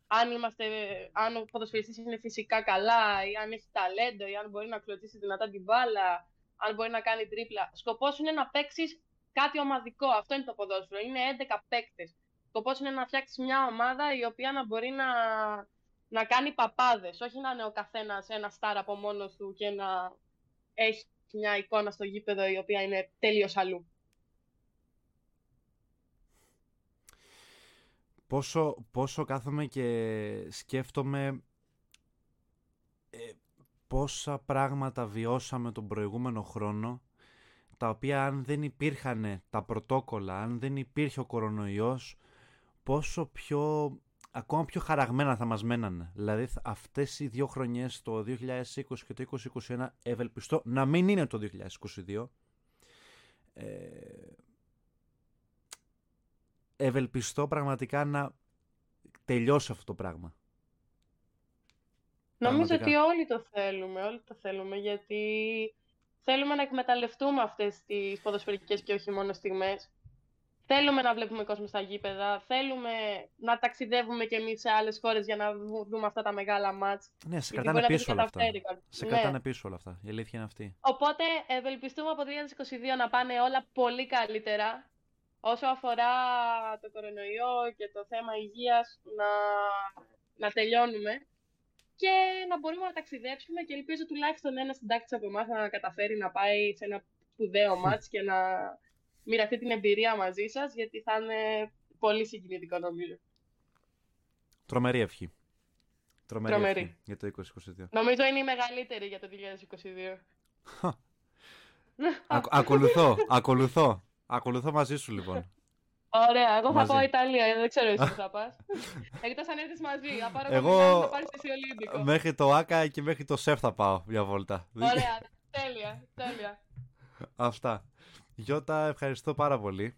αν, είμαστε, αν ο ποδοσφαιριστής είναι φυσικά καλά, ή αν έχει ταλέντο, ή αν μπορεί να κλωτσίσει δυνατά την μπάλα, αν μπορεί να κάνει τρίπλα. Σκοπός είναι να παίξεις κάτι ομαδικό. Αυτό είναι το ποδόσφαιρο. Είναι 11 παίκτες που σκοπός είναι να φτιάξεις μια ομάδα η οποία να μπορεί να, να κάνει παπάδες, όχι να είναι ο καθένας ένα στάρ από μόνος του και να έχει μια εικόνα στο γήπεδο η οποία είναι τέλειος αλλού. Πόσο, πόσο κάθομαι και σκέφτομαι ε, πόσα πράγματα βιώσαμε τον προηγούμενο χρόνο τα οποία αν δεν υπήρχαν τα πρωτόκολλα, αν δεν υπήρχε ο κορονοϊός, πόσο πιο, ακόμα πιο χαραγμένα θα μας μένανε. Δηλαδή αυτές οι δύο χρονιές, το 2020 και το 2021, ευελπιστώ να μην είναι το 2022. Ε, ευελπιστώ πραγματικά να τελειώσει αυτό το πράγμα. Νομίζω ότι όλοι το θέλουμε, όλοι το θέλουμε, γιατί θέλουμε να εκμεταλλευτούμε αυτές τις ποδοσφαιρικές και όχι μόνο στιγμές. Θέλουμε να βλέπουμε κόσμο στα γήπεδα, θέλουμε να ταξιδεύουμε κι εμείς σε άλλες χώρες για να δούμε αυτά τα μεγάλα μάτς. Ναι, σε κρατάνε πίσω όλα αυτά. Σε ναι. κρατάνε πίσω όλα αυτά. Η αλήθεια είναι αυτή. Οπότε ευελπιστούμε από το 2022 να πάνε όλα πολύ καλύτερα. Όσο αφορά το κορονοϊό και το θέμα υγείας, να, να τελειώνουμε και να μπορούμε να ταξιδέψουμε και ελπίζω τουλάχιστον ένα συντάκτη από εμάς να καταφέρει να πάει σε ένα σπουδαίο μάτς και να μοιραστεί την εμπειρία μαζί σας, γιατί θα είναι πολύ συγκινητικό νομίζω. Τρομερή ευχή. Τρομερή, Τρομερή. ευχή για το 2022. Νομίζω είναι η μεγαλύτερη για το 2022. ακολουθώ, ακολουθώ. Ακολουθώ μαζί σου λοιπόν. Ωραία, εγώ θα πάω Ιταλία, δεν ξέρω εσύ που θα πας. Εκτός αν έρθεις μαζί, θα πάρω εγώ θα πάρεις εσύ Ολύμπικο. Μέχρι το Άκα και μέχρι το ΣΕΦ θα πάω μια βόλτα. Ωραία, τέλεια, τέλεια. Αυτά. Γιώτα, ευχαριστώ πάρα πολύ.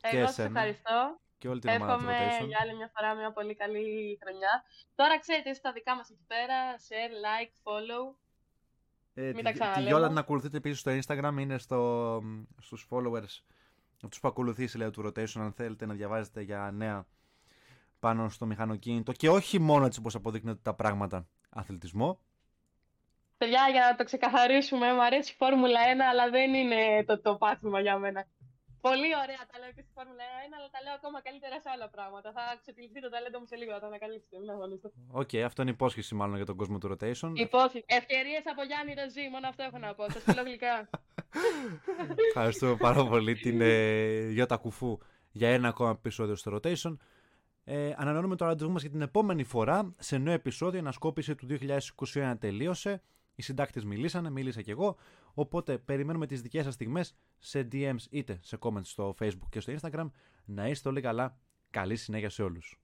Εγώ σας ευχαριστώ. Και όλη την Εύχομαι για άλλη μια φορά μια πολύ καλή χρονιά. Τώρα ξέρετε, είστε τα δικά μας εκεί πέρα. Share, like, follow. Ε, Μην τα Τη Γιώτα την ακολουθείτε επίση στο Instagram, είναι στο, στους followers αυτούς που ακολουθήσει λέει του rotation αν θέλετε να διαβάζετε για νέα πάνω στο μηχανοκίνητο και όχι μόνο έτσι όπως αποδείκνεται τα πράγματα αθλητισμό. Παιδιά, για να το ξεκαθαρίσουμε, μου αρέσει η Φόρμουλα 1, αλλά δεν είναι το, το πάθημα για μένα. Πολύ ωραία τα λέω και στη Φόρμουλα 1, αλλά τα λέω ακόμα καλύτερα σε άλλα πράγματα. Θα ξεπληθεί το ταλέντο μου σε λίγο, θα τα ανακαλύψετε. Μην αγωνίστε. OK, okay, αυτό είναι υπόσχεση μάλλον για τον κόσμο του rotation. Υπόσχεση. Ευκαιρίες από Γιάννη Ροζή, μόνο αυτό έχω να πω. Σας φιλώ γλυκά. Ευχαριστούμε πάρα πολύ την ε, Γιώτα Κουφού για ένα ακόμα επεισόδιο στο rotation. Ε, ανανεώνουμε το ραντεβού μας για την επόμενη φορά σε νέο επεισόδιο. Η ανασκόπηση του 2021 τελείωσε. Οι συντάκτες μιλήσανε, μίλησα κι εγώ. Οπότε περιμένουμε τις δικές σας στιγμές σε DMs είτε σε comments στο Facebook και στο Instagram. Να είστε όλοι καλά. Καλή συνέχεια σε όλους.